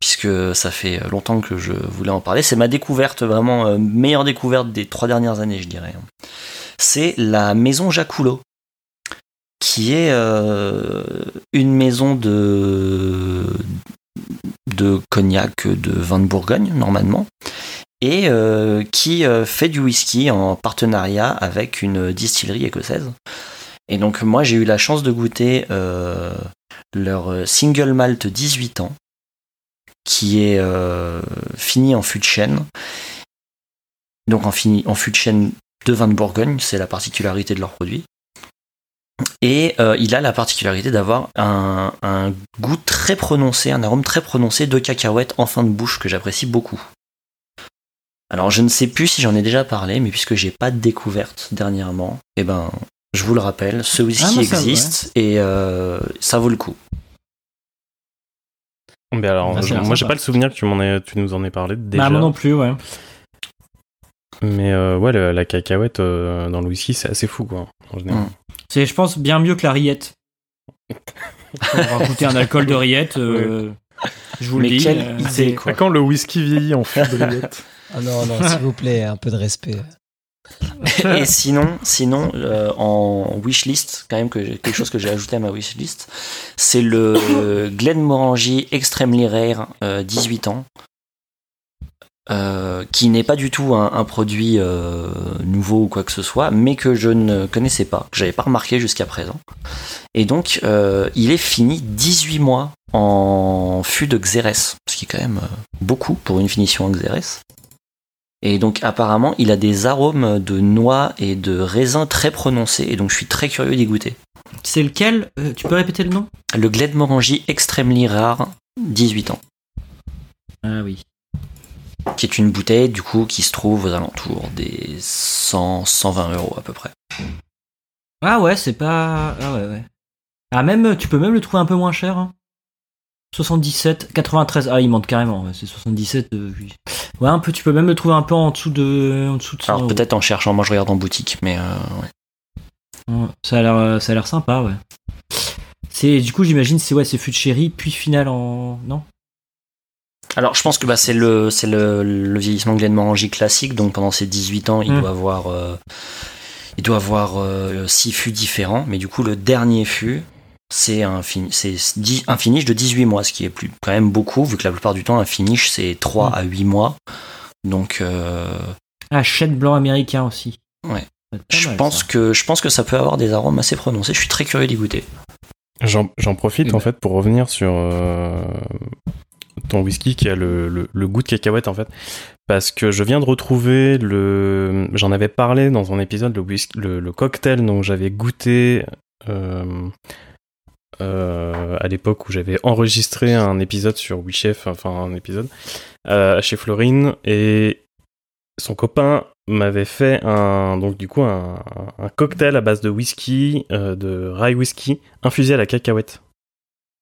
puisque ça fait longtemps que je voulais en parler. C'est ma découverte, vraiment euh, meilleure découverte des trois dernières années, je dirais. C'est la maison Jacoulot, qui est euh, une maison de de cognac, de vin de Bourgogne normalement, et euh, qui euh, fait du whisky en partenariat avec une distillerie écossaise. Et donc moi j'ai eu la chance de goûter leur single malt 18 ans, qui est fini en fût de chêne. Donc en, fini, en fût de chêne de vin de Bourgogne, c'est la particularité de leur produit. Et euh, il a la particularité d'avoir un, un goût très prononcé, un arôme très prononcé de cacahuète en fin de bouche que j'apprécie beaucoup. Alors je ne sais plus si j'en ai déjà parlé, mais puisque j'ai pas de découverte dernièrement, eh ben je vous le rappelle, ce whisky Ah, existe et euh, ça vaut le coup. Mais alors, Ah, je- moi j'ai pas le souvenir que tu, m'en aies- tu nous en aies parlé déjà. Bah, moi non plus, ouais. Mais euh, ouais, la cacahuète euh, dans le whisky, c'est assez fou quoi. En général. Mm. C'est, je pense, bien mieux que la rillette. On va goûter un alcool de rillette, euh, je vous le dis. quelle euh, idée, c'est- quoi. À quand le whisky vieillit en fût de rillette Ah non, non, s'il vous plaît, un peu de respect. Et sinon, sinon euh, en wishlist, quand même que j'ai- quelque chose que j'ai ajouté à ma wishlist, c'est le euh, Glenmorangie Extremely Rare euh, 18 ans, euh, qui n'est pas du tout un, un produit euh, nouveau ou quoi que ce soit, mais que je ne connaissais pas, que j'avais pas remarqué jusqu'à présent. Et donc, euh, il est fini 18 mois en fût de Xérès, ce qui est quand même beaucoup pour une finition en Xérès. Et donc apparemment, il a des arômes de noix et de raisin très prononcés, et donc je suis très curieux d'y goûter. C'est lequel Tu peux répéter le nom? Le Glenmorangie Extremely Rare, 18 ans, Ah oui. Qui est une bouteille du coup qui se trouve aux alentours des 100, 120 euros à peu près. Ah ouais, c'est pas. Ah ouais, ouais. Ah, même, tu peux même le trouver un peu moins cher. hein. 77, 93. Ah, il monte carrément. ouais, C'est 77. euh, oui. Ouais, un peu. Tu peux même le trouver un peu en dessous de, en dessous de 100 Alors peut-être en cherchant, moi je regarde en boutique, mais euh, ouais. Ça a l'air, euh, ça a l'air sympa, ouais. C'est, du coup, j'imagine, c'est ouais, c'est chéri, puis finale en. Non? Alors, je pense que bah, c'est le, c'est le, le vieillissement de Glenmorangie classique. Donc, pendant ses 18 ans, il Mm. doit avoir, euh, il doit avoir 6 fûts différents. Mais du coup, le dernier fût, c'est un, c'est un finish de 18 mois, ce qui est plus, quand même beaucoup, vu que la plupart du temps, un finish, c'est 3 Mm. à 8 mois. Donc, euh, Ah, chède blanc américain aussi. Ouais. Je, mal, pense ça. que, je pense que ça peut avoir des arômes assez prononcés. Je suis très curieux d'y goûter. J'en j'en profite Eh en ben. fait pour revenir sur euh, ton whisky qui a le, le- goût de cacahuète en fait. Parce que je viens de retrouver le. J'en avais parlé dans un épisode, le, whisky- le, cocktail dont j'avais goûté euh, euh, à l'époque où j'avais enregistré un épisode sur WeChef, enfin un épisode, euh, chez Florine. Et son copain m'avait fait un donc du coup un, cocktail à base de whisky de rye whisky infusé à la cacahuète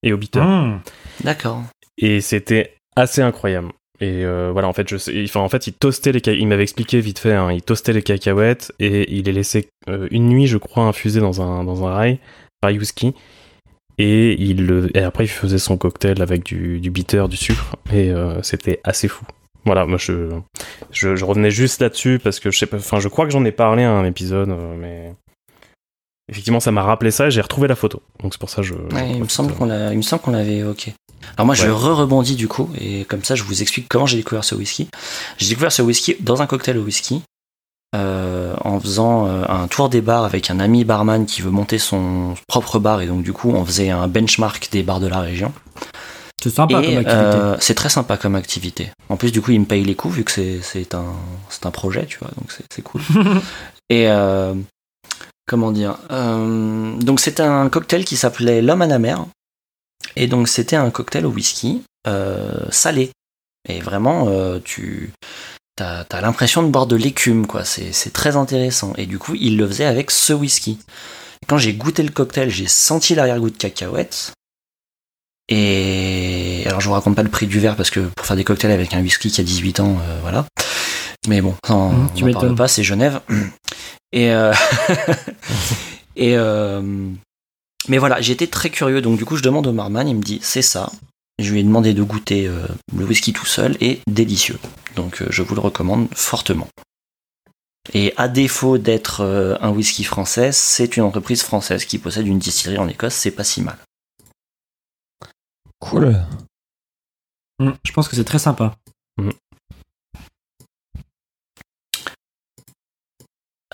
et au bitter Mmh. D'accord. Et c'était assez incroyable et euh, voilà en fait je sais enfin en fait il toastait les il m'avait expliqué vite fait hein, il toastait les cacahuètes et il les laissait euh, une nuit je crois infusées dans un dans un rye rye whisky et il le- et après il faisait son cocktail avec du, du bitter du sucre et euh, c'était assez fou voilà, moi je, je, je revenais juste là-dessus parce que je sais pas, enfin je crois que j'en ai parlé à un épisode, mais effectivement ça m'a rappelé ça et j'ai retrouvé la photo. Donc c'est pour ça que je. Ouais, il, me semble qu'on il me semble qu'on l'avait évoqué. Alors moi, je re-rebondis du coup, et comme ça, je vous explique comment j'ai découvert ce whisky. J'ai découvert ce whisky dans un cocktail au whisky, euh, en faisant euh, un tour des bars avec un ami barman qui veut monter son propre bar, et donc du coup, on faisait un benchmark des bars de la région. C'est sympa Et, comme activité. euh, c'est très sympa comme activité. En plus, du coup, il me paye les coûts vu que c'est, c'est un, c'est un projet, tu vois, donc c'est, c'est cool. Et comment dire Donc c'était un cocktail qui s'appelait l'homme à la mer. Et donc c'était un cocktail au whisky euh, salé. Et vraiment, euh, tu as, l'impression de boire de l'écume, quoi. C'est, très intéressant. Et du coup, il le faisait avec ce whisky. Et quand j'ai goûté le cocktail, j'ai senti l'arrière-goût de cacahuète. Et alors je vous raconte pas le prix du verre parce que pour faire des cocktails avec un whisky qui a 18 ans, euh, voilà. Mais bon, on Mmh, tu n'en parle pas, c'est Genève. Et et mais voilà, été très curieux, donc du coup je demande au barman, il me dit c'est ça. Je lui ai demandé de goûter euh, le whisky tout seul et délicieux. Donc euh, je vous le recommande fortement. Et à défaut d'être euh, un whisky français, c'est une entreprise française qui possède une distillerie en Écosse, c'est pas si mal. Cool. Mmh, Je pense que c'est très sympa.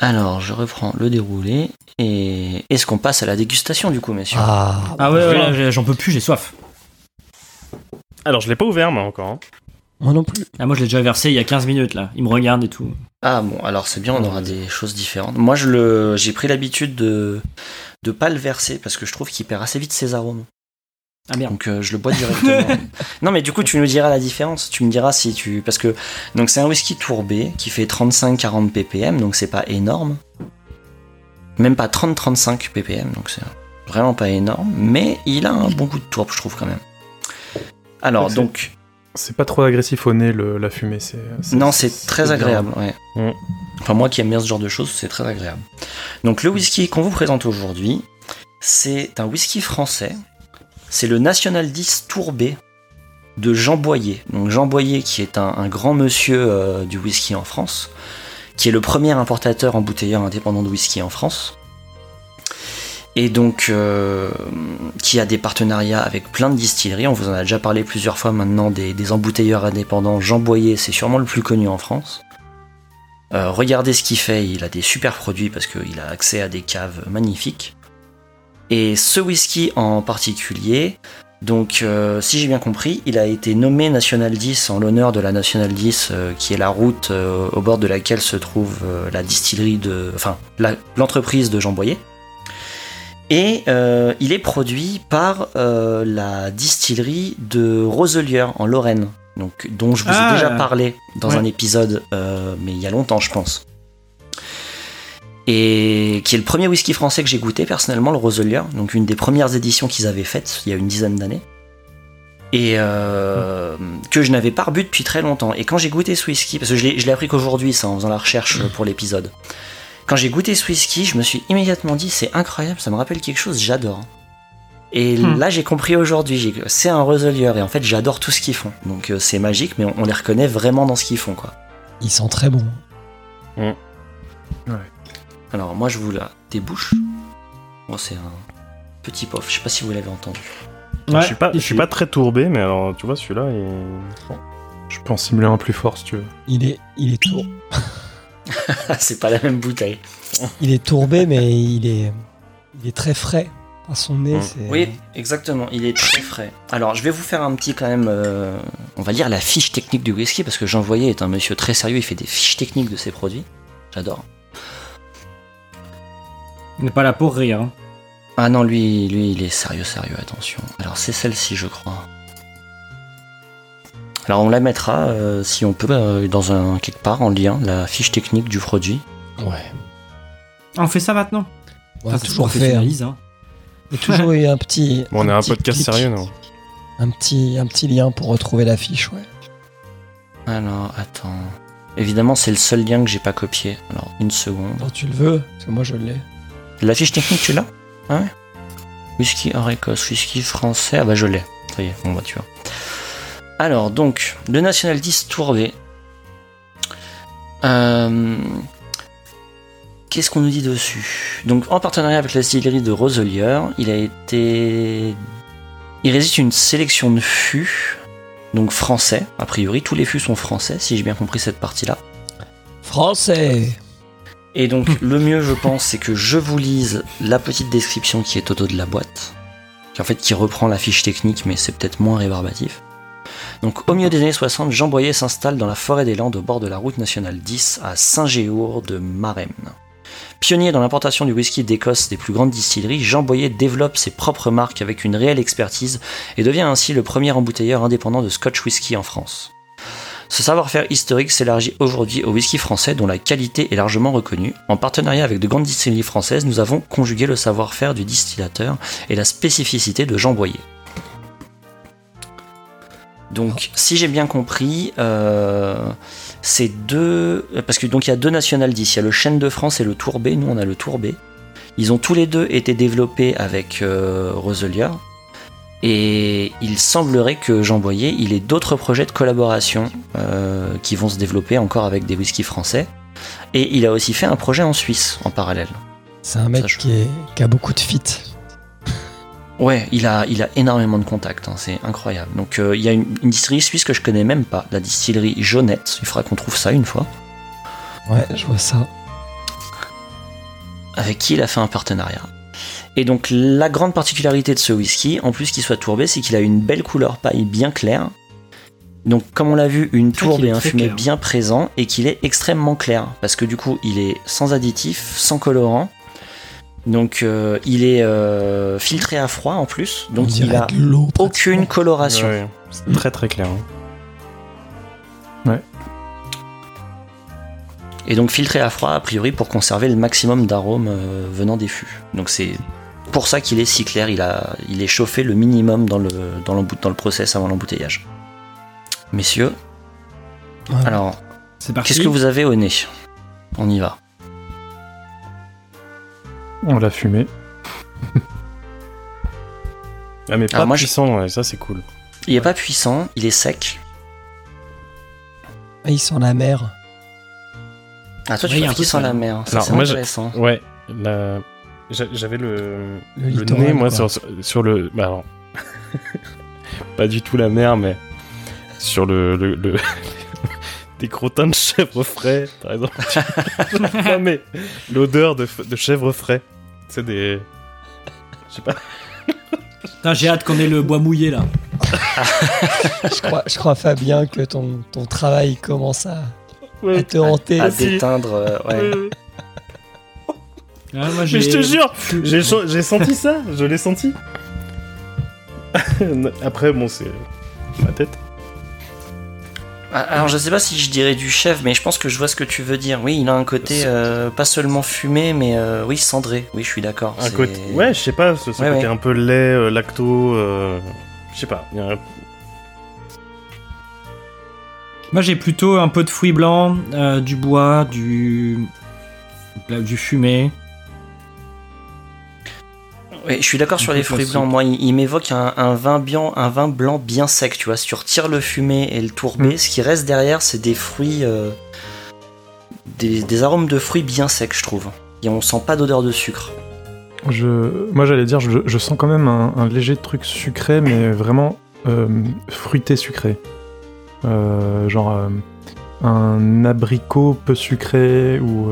Alors, je reprends le déroulé. Et est-ce qu'on passe à la dégustation du coup, messieurs? Ah, Ah ouais, ouais, j'en peux plus, j'ai soif. Alors je l'ai pas ouvert moi encore. hein. moi non plus. Ah, moi, je l'ai déjà versé il y a 15 minutes, là. Il me regarde et tout. Ah bon, alors c'est bien, on aura des choses différentes. Moi, je le, j'ai pris l'habitude de de pas le verser parce que je trouve qu'il perd assez vite ses arômes. Ah merde. Donc euh, je le bois directement. non, mais du coup, tu nous diras la différence. Tu me diras si tu parce que donc c'est un whisky tourbé qui fait 35-40 ppm, donc c'est pas énorme. Même pas 30-35 ppm, donc c'est vraiment pas énorme, mais il a un bon goût de tourbe, je trouve quand même. Alors donc C'est pas trop agressif au nez, le- la fumée. C'est, Non, c'est très agréable, ouais. Mm. Enfin, moi qui aime bien ce genre de choses, c'est très agréable. Donc, le whisky qu'on vous présente aujourd'hui, c'est un whisky français. C'est le National 10 Tourbé de Jean Boyer. Donc, Jean Boyer, qui est un, grand monsieur euh, du whisky en France, qui est le premier importateur embouteilleur indépendant de whisky en France. Et donc, euh, qui a des partenariats avec plein de distilleries. On vous en a déjà parlé plusieurs fois maintenant des, des embouteilleurs indépendants. Jean Boyer, c'est sûrement le plus connu en France. Euh, regardez ce qu'il fait, il a des super produits parce qu'il a accès à des caves magnifiques. Et ce whisky en particulier, donc euh, si j'ai bien compris, il a été nommé National 10 en l'honneur de la National 10, euh, qui est la route euh, au bord de laquelle se trouve la distillerie de, enfin l'entreprise de Jean Boyer. Et il est produit par la distillerie de Roselier en Lorraine, donc dont je vous Ah. ai déjà parlé dans Ouais. un épisode, mais il y a longtemps, je pense. Et qui est le premier whisky français que j'ai goûté personnellement, le Roselier, donc une des premières éditions qu'ils avaient faites il y a une dizaine d'années. Et euh, que je n'avais pas rebu depuis très longtemps. Et quand j'ai goûté ce whisky, parce que je l'ai appris qu'aujourd'hui, ça, en faisant la recherche pour l'épisode. Quand j'ai goûté ce whisky, je me suis immédiatement dit c'est incroyable, ça me rappelle quelque chose, j'adore. Et Hmm. là, j'ai compris aujourd'hui, c'est un Roselier et en fait, j'adore tout ce qu'ils font. Donc euh, c'est magique, mais on, on les reconnaît vraiment dans ce qu'ils font, quoi. Ils sont très bons. Alors moi, je vous la débouche. Bon, c'est un petit pof. Je sais pas si vous l'avez entendu. je suis pas, je suis pas très tourbé, mais alors tu vois celui-là, il... Je peux en simuler un plus fort si tu veux. Il est, il est tour, c'est pas la même bouteille. il est tourbé, mais il est, il est très frais. À son nez, Mm. c'est. Oui, exactement. Il est très frais. Alors, je vais vous faire un petit quand même. euh, on va lire la fiche technique du whisky parce que Jean Voyer est un monsieur très sérieux. Il fait des fiches techniques de ses produits. J'adore. Il n'est pas là pour rire. hein. Ah non, lui, lui, il est sérieux, sérieux. Attention. Alors, c'est celle-ci, je crois. Alors, on la mettra euh, si on peut euh, dans un quelque part en lien la fiche technique du produit. Ouais. Ah, on fait ça maintenant Ouais, Enfin, c'est tu toujours fait. hein. professionnalises, hein. Il y a toujours eu un petit. Bon, on est un petit podcast clic, sérieux, non Un petit, un petit lien pour retrouver la fiche, ouais. Alors, attends. Évidemment, c'est le seul lien que j'ai pas copié. Alors, une seconde. Quand tu le veux, parce que moi je l'ai. La fiche technique, tu l'as Ah Whisky hors Écosse, whisky français. Ah bah je l'ai. Ça y est, on va tu vois. Alors, donc, le National 10 Tourbé. Euh, Qu'est-ce qu'on nous dit dessus? Donc, en partenariat avec la distillerie de Roselier, il a été. Il résiste une sélection de fûts, donc français, a priori. Tous les fûts sont français, si j'ai bien compris cette partie-là. Français Et donc, le mieux, je pense, c'est que je vous lise la petite description qui est au dos de la boîte, qui en fait qui reprend la fiche technique, mais c'est peut-être moins rébarbatif. Donc, au milieu des années 60, Jean Boyer s'installe dans la forêt des Landes au bord de la route nationale 10 à Saint-Géour de Maremne. Pionnier dans l'importation du whisky d'Écosse des plus grandes distilleries, Jean Boyer développe ses propres marques avec une réelle expertise et devient ainsi le premier embouteilleur indépendant de Scotch whisky en France. Ce savoir-faire historique s'élargit aujourd'hui au whisky français dont la qualité est largement reconnue. En partenariat avec de grandes distilleries françaises, nous avons conjugué le savoir-faire du distillateur et la spécificité de Jean Boyer. Donc, si j'ai bien compris, euh, c'est deux. Parce que donc il y a deux National 10, il y a le Chêne de France et le Tourbé. Nous, on a le Tourbé. Ils ont tous les deux été développés avec euh, Roselier. Et il semblerait que Jean Boyer, il ait d'autres projets de collaboration euh, qui vont se développer encore avec des whiskies français. Et il a aussi fait un projet en Suisse en parallèle. C'est un mec Ça, je- qui, est, qui a beaucoup de fit. Ouais, il a, il a énormément de contacts, hein, c'est incroyable. Donc euh, il y a une, une distillerie suisse que je connais même pas, la distillerie Jaunette. Il faudra qu'on trouve ça une fois. Ouais, je vois ça. avec qui il a fait un partenariat? Et donc la grande particularité de ce whisky, en plus qu'il soit tourbé, c'est qu'il a une belle couleur paille bien claire. Donc comme on l'a vu, une tourbe et un clair. bien présent et qu'il est extrêmement clair. Parce que du coup, il est sans additif, sans colorant. Donc euh, il est euh, filtré à froid en plus. On Donc il a aucune coloration. Ouais, c'est très très clair. hein. Et donc filtré à froid, a priori, pour conserver le maximum d'arômes euh, venant des fûts. Donc c'est pour ça qu'il est si clair, il, a, il est chauffé le minimum dans le, dans l'embout- dans le process avant l'embouteillage. Messieurs, Ouais. alors, C'est parti. qu'est-ce que vous avez au nez? On y va. On l'a fumé. Ah, mais pas Alors moi, je- puissant, ouais, ça c'est cool. Il est pas puissant, il est sec. Ah, il sent la mer. Ah, toi, tu Oui, qu'il sent la mer. C'est moi, je- intéressant. Ouais, la- j'avais le, Le le littoral, nez, moi, sur, sur le. Bah alors. pas du tout la mer, mais sur le. le, le- des crottins de chèvre frais, par exemple. non, mais l'odeur de, de chèvre frais. C'est des. Je sais pas. Putain, J'ai hâte qu'on ait le bois mouillé là. je, crois, je crois, Fabien, que ton, ton travail commence à, Ouais. à te hanter. À déteindre, euh, ouais. Ah, moi, Mais je te jure, j'ai cho- j'ai senti ça, je l'ai senti. Après, bon, c'est ma tête. Ah, Alors je sais pas si je dirais du chef, mais je pense que je vois ce que tu veux dire. Oui, il a un côté euh, pas seulement fumé, mais euh, oui cendré. Oui, je suis d'accord. Un c'est- côté. Ouais, je sais pas, ce, ce Ouais, côté ouais. un peu lait, euh, lacto. euh, Je sais pas. il y a un- Moi j'ai plutôt un peu de fruits blancs, euh, du bois, du. Du fumé. Je suis d'accord sur les fruits blancs. Moi, il, il m'évoque un, un vin blanc, un vin blanc bien sec. Tu vois, si tu retires le fumé et le tourbé, Mm. ce qui reste derrière, c'est des fruits, euh, des, des arômes de fruits bien secs, je trouve. Et on sent pas d'odeur de sucre. Je, moi, j'allais dire, je, je sens quand même un, un léger truc sucré, mais vraiment euh, fruité sucré. Euh, genre un abricot peu sucré ou,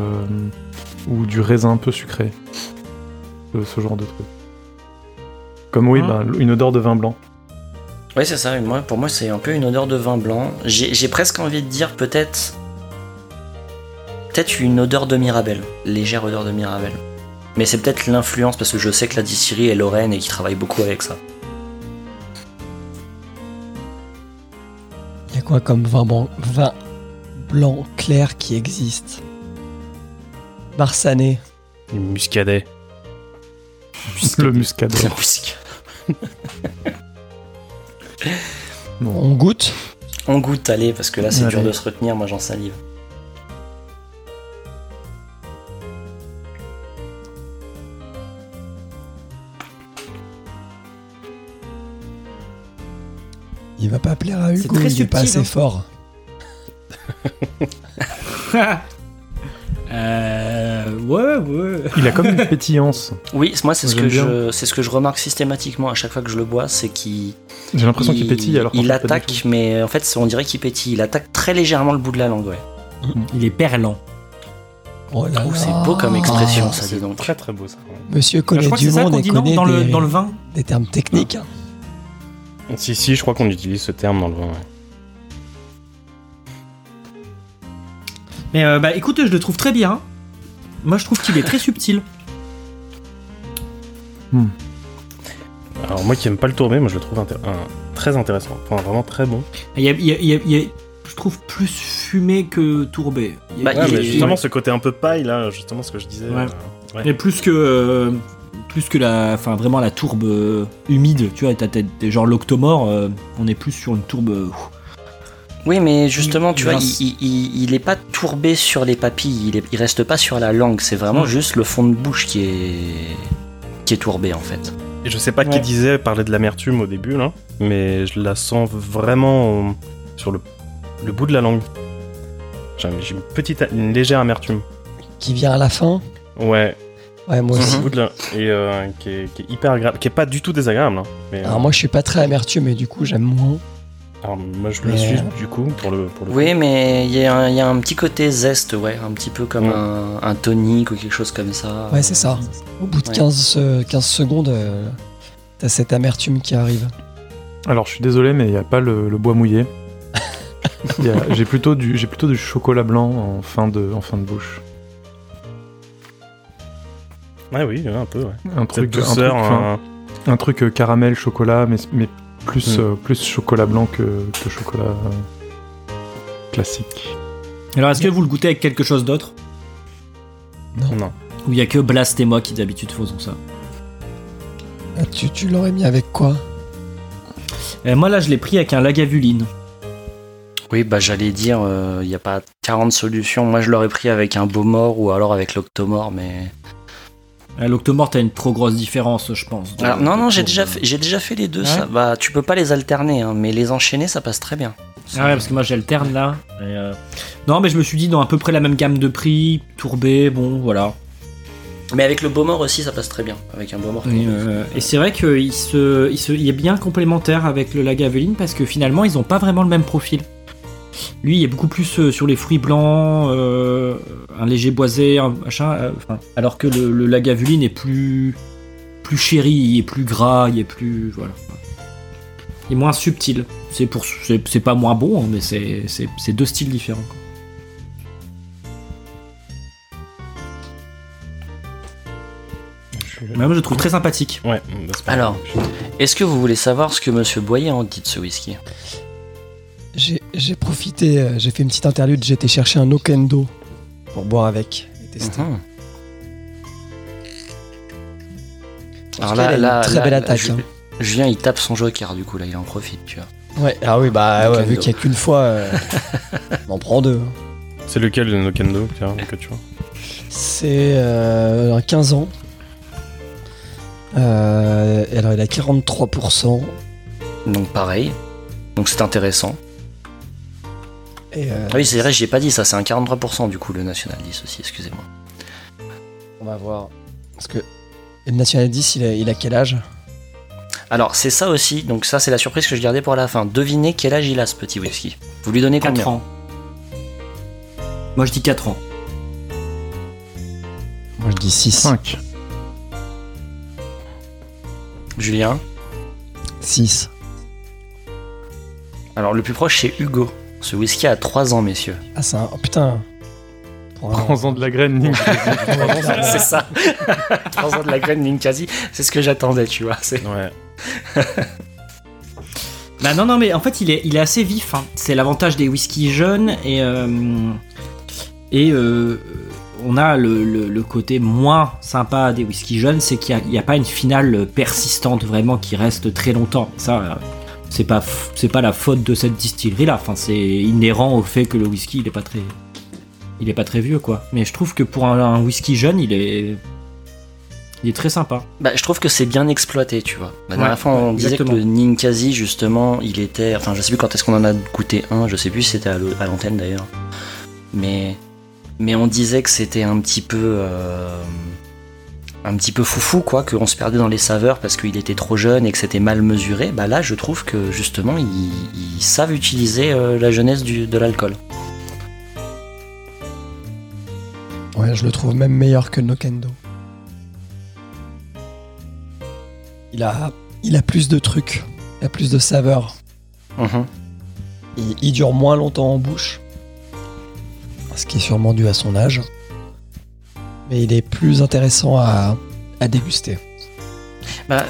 ou du raisin peu sucré. Ce, ce genre de truc. Comme oui, Ah. ben, une odeur de vin blanc. Ouais, c'est ça. Moi, pour moi, c'est un peu une odeur de vin blanc. J'ai presque envie de dire peut-être, peut-être une odeur de Mirabelle, légère odeur de Mirabelle. Mais c'est peut-être l'influence parce que je sais que la distillerie est Lorraine et qu'ils travaillent beaucoup avec ça. Il y a quoi comme vin blanc, vin blanc clair qui existe? Marsanné. Muscadet. Le muscadet. Musique. On goûte On goûte, allez, parce que là, c'est dur de se retenir. Moi, j'en salive. Il va pas plaire à C'est Hugo, très il est pas assez hein. fort. Euh, ouais, ouais. Il a comme une pétillance. Oui, moi, c'est ce que bien. je, c'est ce que je remarque systématiquement à chaque fois que je le bois, c'est qu'il J'ai l'impression qu'il pétille alors il attaque, mais en fait, c'est- on dirait qu'il pétille. Il attaque très légèrement le bout de la langue, ouais. Il est perlant. Oh là Oh, là. c'est beau comme expression, Ah, ça, dis donc. Très très beau ça. Monsieur connaît du monde et dit connaît dans le, des, dans le vin. des termes techniques. hein. Si, si, je crois qu'on utilise ce terme dans le vin. ouais. Mais euh, bah écoute, je le trouve très bien. Moi, je trouve qu'il est très subtil. Alors moi qui aime pas le tourbé, moi je le trouve intér- un- très intéressant. Enfin, vraiment très bon. Il y a, il y a- il y a- il y a- je trouve plus fumé que tourbé. Il y a- Bah, Ouais, mais justement ouais. ce côté un peu paille là, justement ce que je disais. Ouais. euh, ouais. Plus que euh, plus que la, enfin vraiment la tourbe euh, humide. Tu vois, t'as genre l'octomore. euh, on est plus sur une tourbe. euh, Oui, mais justement, tu vois, il, il, il est pas tourbé sur les papilles, il, est, il reste pas sur la langue, c'est vraiment Mm. juste le fond de bouche qui est qui est tourbé en fait. Et je sais pas qui disait parler de l'amertume au début là, mais je la sens vraiment sur le, le bout de la langue. J'ai une petite, une légère amertume. Qui vient à la fin? Ouais, Ouais, moi aussi. le bout de la, et euh, qui, est, qui est hyper agréable, qui est pas du tout désagréable. hein, mais, euh, Alors moi je suis pas très amertume et du coup j'aime moins. Alors, moi je le Mais, suis du coup pour le pour le. Oui, mais il y, a un- il y a un petit côté zeste, ouais, un petit peu comme Mm. un, un tonic ou quelque chose comme ça. Ouais, c'est ça. Au bout de Ouais. 15, euh, 15 secondes, euh, t'as cette amertume qui arrive. Alors, je suis désolé, mais il n'y a pas le, le bois mouillé. J'ai plutôt, du- j'ai plutôt du chocolat blanc en fin de, en fin de bouche. Ouais, oui, un peu. Ouais. Un Cette truc, un truc, douceur. enfin, un- un truc, euh, caramel, chocolat, mais, mais plus, Mm. euh, plus chocolat blanc que, que chocolat euh, classique. Alors, est-ce que vous le goûtez avec quelque chose d'autre? Non. Ou il y a que Blast et moi qui d'habitude faisons ça? Ah, tu tu l'aurais mis avec quoi? Euh, Moi, là, je l'ai pris avec un Lagavulin. Oui, bah j'allais dire, il n'y a pas 40 solutions. Moi, je l'aurais pris avec un Beaumort ou alors avec l'Octomore, mais. Euh, L'Octomore, t'as une trop grosse différence, je pense. Alors, non, non, j'ai déjà, fait, j'ai déjà fait les deux. Ouais. Ça. Bah, tu peux pas les alterner, hein, mais les enchaîner, ça passe très bien. Ah ouais, parce que moi j'alterne là. Et, euh, Non, mais je me suis dit dans à peu près la même gamme de prix, tourbé, bon, voilà. Mais avec le Beaumort aussi, ça passe très bien. Avec un Beaumort. Et, euh, et c'est vrai qu'il se, il se, il est bien complémentaire avec le Lagavulin parce que finalement ils ont pas vraiment le même profil. Lui, il est beaucoup plus euh, sur les fruits blancs, euh, un léger boisé, un machin, euh, enfin, alors que le, le Lagavulin est plus, plus chéri, il est plus gras, il est plus, voilà. Il est moins subtil. C'est pour, c'est, c'est pas moins bon, hein, mais c'est, c'est, c'est deux styles différents. quoi. Je- Même je le trouve très sympathique. Ouais. bah, Alors. Est-ce que vous voulez savoir ce que Monsieur Boyer en dit de ce whisky? J'ai j'ai profité, euh, j'ai fait une petite interlude, j'ai été chercher un Okendo pour boire avec et tester. Mhm. Parce qu'elle a une très belle attaque. Ju- hein. Julien, il tape son joker, du coup, là, il en profite, tu vois. Ouais, ah oui, bah ouais, Okendo. vu qu'il n'y a qu'une fois, euh, on en prend deux. hein. C'est lequel de Nokendo tiens, que tu vois C'est euh, un 15 ans. Euh, et alors il a 43%. Donc pareil. Donc c'est intéressant. Et, euh, Ah oui, c'est vrai, j'y ai pas dit ça, c'est un 43% du coup le National 10 aussi, excusez-moi. on va voir. Parce que le National 10, il a, il a quel âge? Alors c'est ça aussi, donc ça c'est la surprise que je gardais pour la fin. Devinez quel âge il a ce petit whisky? Vous lui donnez 4 combien ans. Moi je dis 4 ans. Moi je dis 6. 5. Julien? 6. Alors le plus proche c'est Hugo. Ce whisky a 3 ans messieurs. Ah, c'est un. Oh putain Pour un- 3 ans de la graine, Nick. c'est ça. 3 ans de la graine Ninkasi, c'est ce que j'attendais, tu vois. c'est- Ouais. Bah non, non, mais en fait, il est, il est assez vif. hein. C'est l'avantage des whiskies jeunes et euh, et euh, on a le, le- le côté moins sympa des whiskies jeunes, c'est qu'il n'y a, pas une finale persistante vraiment qui reste très longtemps. Ça, euh, c'est pas c'est pas la faute de cette distillerie là. Enfin, c'est inhérent au fait que le whisky il est pas très il est pas très vieux quoi. Mais je trouve que pour un, un whisky jeune, il est il est très sympa. Bah, je trouve que c'est bien exploité, tu vois. La dernière Ouais, fois, on disait que le Ninkasi, justement, il était. Enfin, je sais plus quand est-ce qu'on en a goûté un, je sais plus si c'était à l'antenne d'ailleurs. Mais. Mais on disait que c'était un petit peu. euh, un petit peu foufou, quoi, qu'on se perdait dans les saveurs parce qu'il était trop jeune et que c'était mal mesuré. Bah là, je trouve que justement, ils, ils savent utiliser euh, la jeunesse du, de l'alcool. Ouais, je le trouve même meilleur que Nokendo. Il a, il a plus de trucs, il a plus de saveurs. Mhm. Il dure moins longtemps en bouche, ce qui est sûrement dû à son âge. Mais il est plus intéressant à, à déguster. Bah,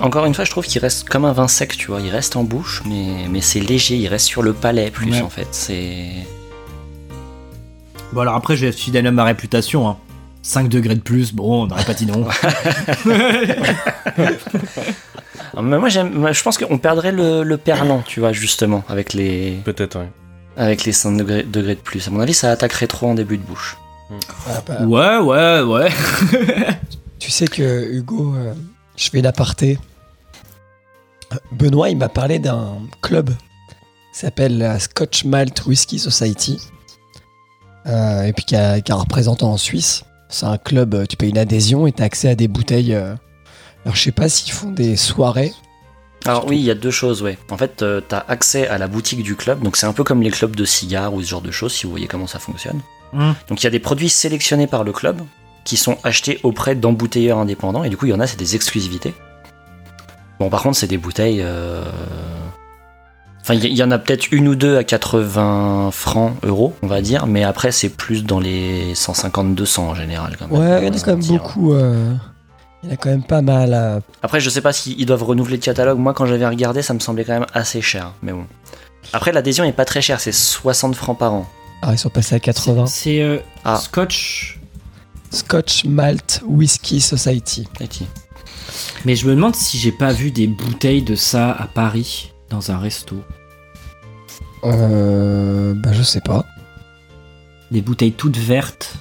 encore une fois, je trouve qu'il reste comme un vin sec, tu vois. Il reste en bouche, mais, mais c'est léger, il reste sur le palais plus, Ouais. en fait. C'est. Bon alors après, je suis fidèle à ma réputation. Hein. 5 degrés de plus, bon, on n'aurait pas dit non. Mais moi, je pense qu'on perdrait le, le perlant, tu vois, justement, avec les, Peut-être, ouais. avec les 5 degrés, degrés de plus. À mon avis, ça attaquerait trop en début de bouche. Ah, bah, ouais, ouais, ouais. Tu sais que Hugo, euh, je fais l'aparté. Benoît, il m'a parlé d'un club qui s'appelle la Scotch Malt Whisky Society. Euh, et puis qui a, qui a un représentant en Suisse. C'est un club, euh, tu payes une adhésion et tu as accès à des bouteilles. euh, alors je sais pas s'ils font des soirées. Alors oui, il y a deux choses, ouais. En fait, euh, t'as accès à la boutique du club, donc c'est un peu comme les clubs de cigares ou ce genre de choses, si vous voyez comment ça fonctionne. Mm. Donc il y a des produits sélectionnés par le club qui sont achetés auprès d'embouteilleurs indépendants, et du coup, il y en a, c'est des exclusivités. Bon, par contre, c'est des bouteilles. euh, Enfin, il y- il y en a peut-être une ou deux à 80 francs, euros, on va dire, mais après, c'est plus dans les 150-200 en général. Quand même, Ouais, il y en on a quand même beaucoup. euh, Il y en a quand même pas mal. à- Après, je sais pas s'ils doivent renouveler le catalogue. Moi, quand j'avais regardé, ça me semblait quand même assez cher. Mais bon. Après, l'adhésion est pas très chère, c'est 60 francs par an. Ah, ils sont passés à 80. C'est euh, Ah. Scotch. Scotch Malt Whisky Society. Mais je me demande si j'ai pas vu des bouteilles de ça à Paris dans un resto. Euh, bah, je sais pas. Des bouteilles toutes vertes.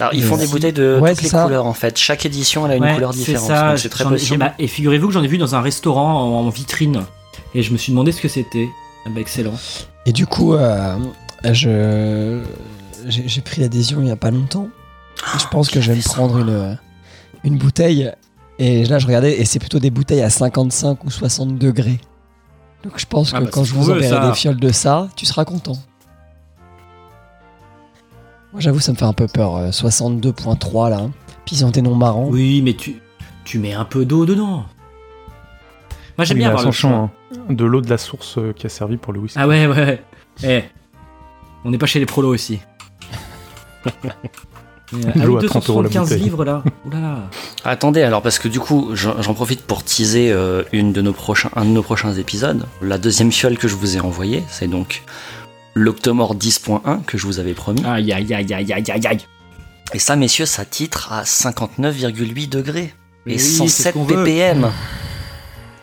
Alors, ils font des bouteilles de Ouais, toutes les ça. couleurs en fait. Chaque édition, elle a une Ouais, couleur c'est différente. c'est très possible. bah, et figurez-vous que j'en ai vu dans un restaurant en, en vitrine. Et je me suis demandé ce que c'était. Ah bah, excellent. Et du coup, euh, je j'ai pris l'adhésion il y a pas longtemps. Je pense que je vais me prendre une, une bouteille. Et là, je regardais, et c'est plutôt des bouteilles à 55 ou 60 degrés. Donc je pense Ah que bah, quand je vous enverrai ça. des fioles de ça, tu seras content. Moi, j'avoue, ça me fait un peu peur. euh, 62.3 là. hein. Puis ils ont des noms marrants. Oui, mais tu, tu mets un peu d'eau dedans. Moi j'aime Oui, bien avoir le choix. hein, de l'eau de la source euh, qui a servi pour le whisky. Ah ouais, ouais, ouais. Eh, on n'est pas chez les prolos aussi. Euh, ah L'eau oui, à 30 euros la 275 bouteille. livres là. Oula. Attendez, alors parce que du coup, j'en profite pour teaser euh, une de nos prochains, un de nos prochains épisodes. La deuxième fiole que je vous ai envoyée, c'est donc l'Octomore 10.1 que je vous avais promis. Aïe aïe aïe aïe aïe aïe aïe. Et ça, messieurs, ça titre à 59,8 degrés Mais et oui, c'est 107 ce qu'on veut. ppm.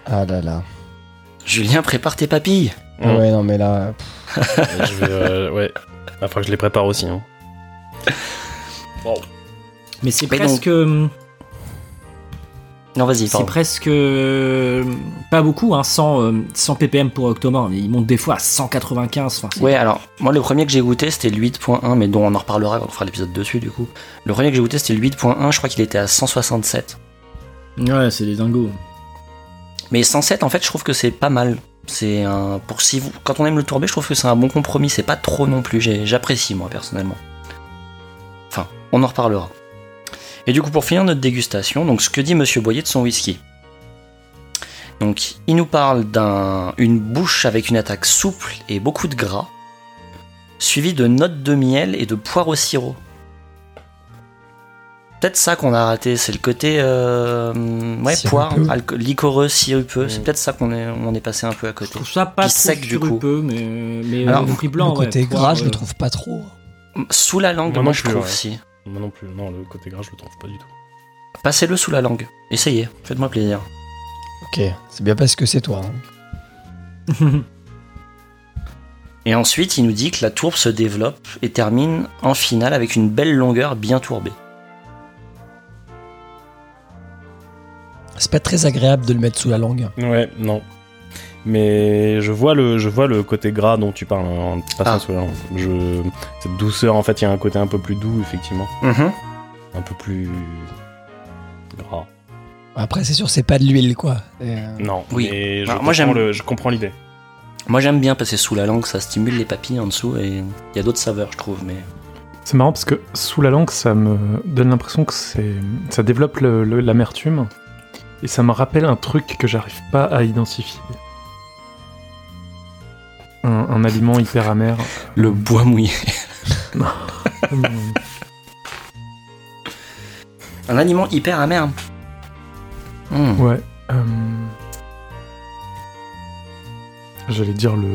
Ah là là. Julien, prépare tes papilles. Ah Mm. ouais, non, mais là. je vais, euh, ouais. Il va falloir que je les prépare aussi. hein. Mais c'est presque. Non, vas-y, C'est presque euh, pas beaucoup, hein, 100, euh, 100 ppm pour Octomore, mais il monte des fois à 195. Enfin, c'est- Ouais, alors, moi, le premier que j'ai goûté, c'était le 8.1, mais dont on en reparlera quand on fera l'épisode dessus, du coup. Le premier que j'ai goûté, c'était le 8.1, je crois qu'il était à 167. ouais, c'est des dingos. Mais 107, en fait, je trouve que c'est pas mal. C'est un. Pour si vous. Quand on aime le tourbé, je trouve que c'est un bon compromis. C'est pas trop non plus. J'apprécie, moi, personnellement. Enfin, on en reparlera. Et du coup, pour finir notre dégustation, donc ce que dit Monsieur Boyer de son whisky. Donc, il nous parle d'une bouche avec une attaque souple et beaucoup de gras, suivi de notes de miel et de poire au sirop. Peut-être ça qu'on a raté, c'est le côté euh, ouais, poire, liquoreux, sirupeux. C'est Mm. peut-être ça qu'on est, on est passé un peu à Je côté. trouve ça pas trop sec, du coup. sirupeux, mais, mais Alors, le blanc, le côté ouais, gras, poire, je euh, le trouve pas trop. Sous la langue, Moi je plus, trouve ouais. si. Moi non plus, non, le côté gras, je le trouve pas du tout. Passez-le sous la langue. Essayez, faites-moi plaisir. Ok, c'est bien parce que c'est toi. hein. Et ensuite, il nous dit que la tourbe se développe et termine en finale avec une belle longueur bien tourbée. C'est pas très agréable de le mettre sous la langue. Ouais, non. Mais je vois le, je vois le côté gras dont tu parles hein, en passant Ah. sous la langue. Je, cette douceur, en fait, il y a un côté un peu plus doux, effectivement. Un peu plus gras. Après, c'est sûr, c'est pas de l'huile, quoi. Euh, Non, Oui. mais je, Alors, moi, j'aime- le- je comprends l'idée. Moi j'aime bien passer sous la langue, ça stimule les papilles en dessous et il y a d'autres saveurs, je trouve. Mais C'est marrant parce que sous la langue, ça me donne l'impression que c'est, ça développe le- le- l'amertume et ça me rappelle un truc que j'arrive pas à identifier. Un, un aliment hyper amer. le bois mouillé. Un aliment hyper amer. Hmm. ouais. euh, J'allais dire le,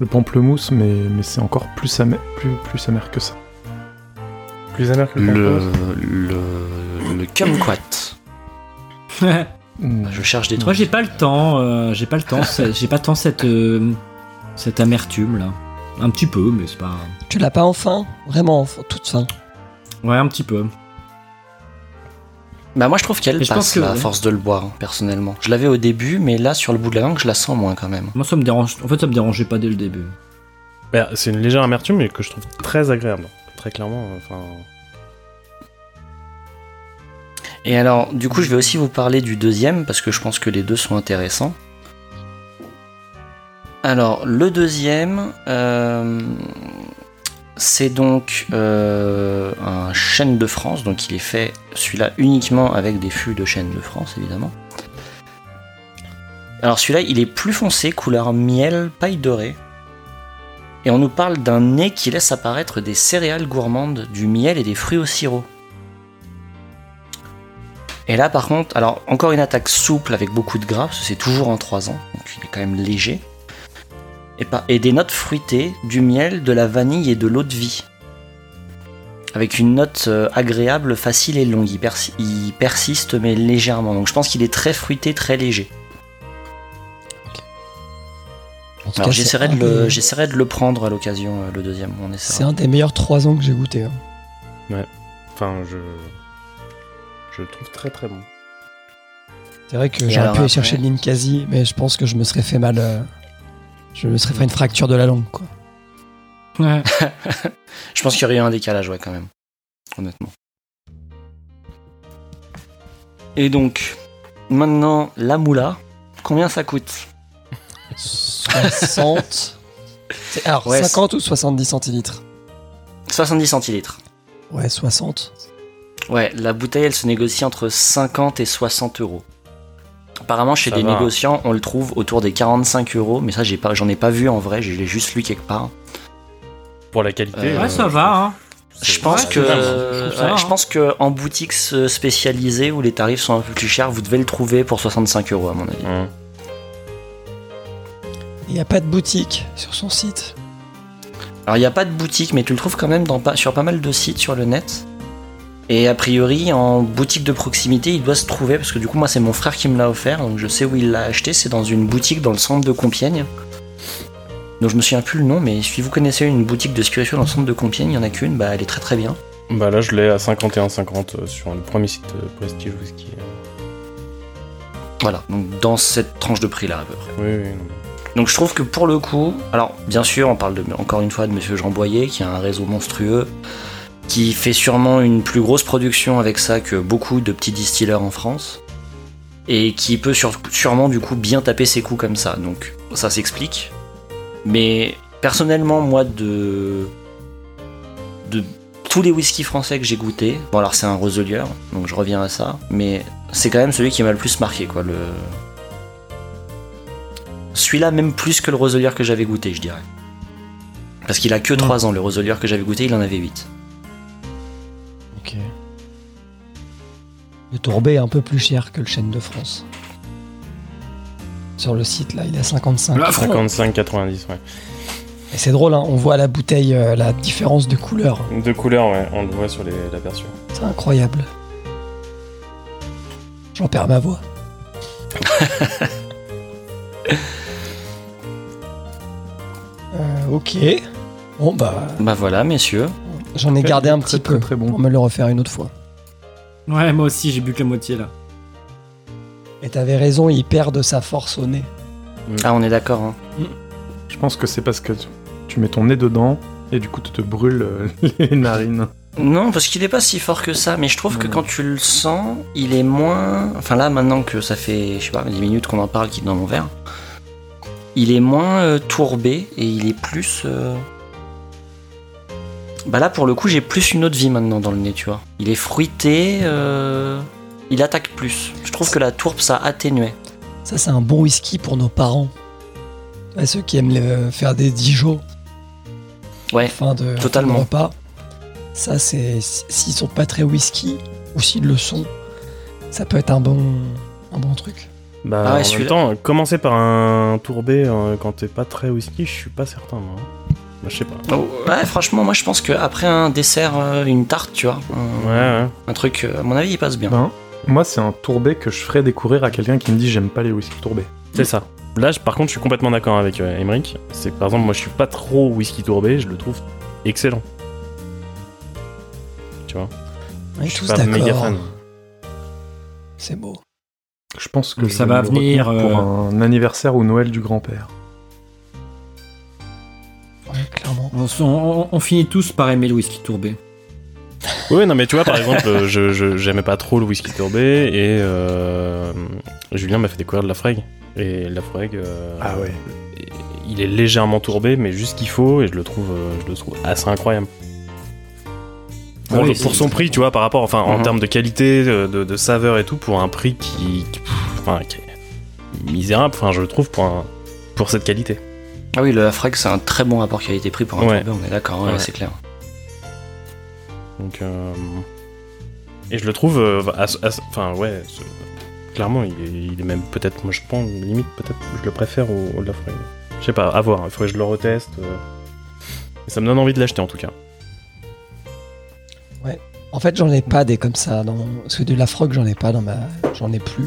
le pamplemousse, mais, mais c'est encore plus amer, plus, plus amer que ça. Plus amer que le Le, pamplemousse. le, le kumquat. Je cherche des Moi, trucs. j'ai pas le temps. euh, j'ai pas le temps. j'ai pas tant cette euh, cette amertume là. Un petit peu, mais c'est pas. Tu l'as pas enfin? Vraiment, en- toute fin. Ouais, un petit peu. Bah moi je trouve qu'elle passe que- à ouais. force de le boire, hein, personnellement. Je l'avais au début, mais là sur le bout de la langue, je la sens moins quand même. Moi, ça me dérange. En fait, ça me dérangeait pas dès le début. Bah, c'est une légère amertume, mais que je trouve très agréable. Très clairement, enfin. Et alors, du coup, je vais aussi vous parler du deuxième, parce que je pense que les deux sont intéressants. Alors, le deuxième, euh, c'est donc euh, un chêne de France, donc il est fait, celui-là, uniquement avec des fûts de chêne de France, évidemment. Alors celui-là, il est plus foncé, couleur miel, paille dorée. Et on nous parle d'un nez qui laisse apparaître des céréales gourmandes, du miel et des fruits au sirop. Et là, par contre, alors encore une attaque souple avec beaucoup de gras, parce que c'est toujours en 3 ans, donc il est quand même léger. Et, pas- et des notes fruitées, du miel, de la vanille et de l'eau de vie. Avec une note euh, agréable, facile et longue. Il, persi- il persiste, mais légèrement. Donc je pense qu'il est très fruité, très léger. Alors j'essaierai de, le- des- de le prendre à l'occasion, euh, le deuxième. C'est un des meilleurs 3 ans que j'ai goûté. hein. Enfin, je. Je le trouve très très bon. C'est vrai que j'aurais pu aller après chercher de l'Inkasi, mais je pense que je me serais fait mal. euh, Je me serais fait une fracture de la langue, quoi. Ouais. Je pense qu'il y aurait eu un décalage, ouais, quand même. Honnêtement. Et donc, maintenant, la moula, combien ça coûte? 60. C'est- Alors, Ouais, 50 ou 70 centilitres? 70 centilitres. Ouais, 60. Ouais, la bouteille, elle se négocie entre 50 et 60 euros. Apparemment, chez Ça des va. négociants, on le trouve autour des 45 euros, mais ça, j'ai pas, j'en ai pas vu en vrai, je l'ai juste lu quelque part. Pour la qualité. Euh, Ouais, ça va. Hein. Je pense Ouais, que, je trouve ça, ouais, hein. je pense que en boutique spécialisée où les tarifs sont un peu plus chers, vous devez le trouver pour 65 euros à mon avis. Il n'y a pas de boutique sur son site. Alors il n'y a pas de boutique, mais tu le trouves quand même dans, sur pas mal de sites sur le net. Et a priori, en boutique de proximité, il doit se trouver, parce que du coup, moi, c'est mon frère qui me l'a offert, donc je sais où il l'a acheté. C'est dans une boutique dans le centre de Compiègne. dont je me souviens plus le nom, mais si vous connaissez une boutique de spiritueux dans le centre de Compiègne, il y en a qu'une, bah elle est très très bien. Bah là, je l'ai à 51,50 euh, sur le premier site euh, Prestige Whisky. Voilà, donc dans cette tranche de prix là à peu près. Oui, oui. non. Donc je trouve que pour le coup, alors bien sûr, on parle de, encore une fois de Monsieur Jean Boyer, qui a un réseau monstrueux, qui fait sûrement une plus grosse production avec ça que beaucoup de petits distilleurs en France, et qui peut sur- sûrement du coup bien taper ses coups comme ça. Donc ça s'explique. Mais personnellement, moi, de de tous les whiskies français que j'ai goûté, bon alors c'est un Roselier, donc je reviens à ça, mais c'est quand même celui qui m'a le plus marqué, quoi. Le celui-là même plus que le Roselier que j'avais goûté, je dirais. Parce qu'il a que 3 ans, le Roselier que j'avais goûté, il en avait 8. Le Tourbet est un peu plus cher que le chêne de France. Sur le site, là, il est à 55. 55,90, ouais. Et c'est drôle, hein, on voit à la bouteille euh, la différence de couleur. De couleur, ouais, on le voit sur les, la version. C'est incroyable. J'en perds ma voix. Euh, ok. Bon, bah, Bah voilà, messieurs. j'en ai gardé un petit très, peu très, très bon. pour me le refaire une autre fois. Ouais, moi aussi, j'ai bu que la moitié là. Et t'avais raison, il perd de sa force au nez. Ah, on est d'accord. Hein. Je pense que c'est parce que tu, mets ton nez dedans et du coup tu te brûles euh, les narines. Non, parce qu'il est pas si fort que ça, mais je trouve que quand tu le sens, il est moins. Enfin là, maintenant que ça fait, je sais pas, 10 minutes qu'on en parle, qu'il est dans mon verre, il est moins euh, tourbé et il est plus. euh, Bah là, pour le coup, j'ai plus une autre vie maintenant dans le nez, tu vois. Il est fruité, euh, il attaque plus. Je trouve que la tourbe, ça atténuait. Ça, c'est un bon whisky pour nos parents. Ceux qui aiment le- faire des Dijon Ouais, en fin de, en fin de totalement. repas. Ça, c'est s'ils sont pas très whisky ou s'ils le sont, ça peut être un bon, un bon truc. Bah, Ah ouais, en même temps, commencer par un tourbé euh, quand t'es pas très whisky, je suis pas certain, moi. Bah, je sais pas. Oh, ouais, franchement, moi je pense qu'après un dessert, euh, une tarte, tu vois, un, Ouais, ouais. un truc, euh, à mon avis, il passe bien. Ben, moi c'est un tourbé que je ferais découvrir à quelqu'un qui me dit j'aime pas les whisky tourbés. C'est ça. Là, je- par contre, je suis complètement d'accord avec euh, Emmerich. C'est que, par exemple, moi, je suis pas trop whisky tourbé, je le trouve excellent. Tu vois? Je suis tous pas méga d'accord. fan. C'est beau. Je pense que je ça vais va venir, pour euh, un anniversaire ou Noël du grand-père. Clairement. On, on- on finit tous par aimer le whisky tourbé. Oui, non, mais tu vois, par exemple, euh, je je- j'aimais pas trop le whisky tourbé et euh, Julien m'a fait découvrir de la Freg. Et la Freg, euh, Ah ouais. il est légèrement tourbé, mais juste ce qu'il faut et je le trouve, euh, je le trouve assez incroyable. Pour, Ah oui, le- c'est- pour son prix, tu vois, par rapport, enfin, en Mhm. termes de qualité, de, de- de saveur et tout, pour un prix qui, qui- pff, enfin, qui est misérable, enfin, je le trouve pour, un- pour cette qualité. Ah oui, le Afreg, c'est un très bon rapport qualité-prix pour un Ouais. tourbé, on est d'accord, ouais, Ouais. c'est clair. Donc, euh, et je le trouve, euh, as- as- enfin, ouais, clairement, il est, il est même peut-être, moi je pense, limite, peut-être, je le préfère au, au. Je sais pas, à voir, il faudrait que je le reteste. euh. Et ça me donne envie de l'acheter en tout cas. En fait, j'en ai pas des comme ça. Dans... Parce que de la frog, j'en ai pas dans ma. J'en ai plus.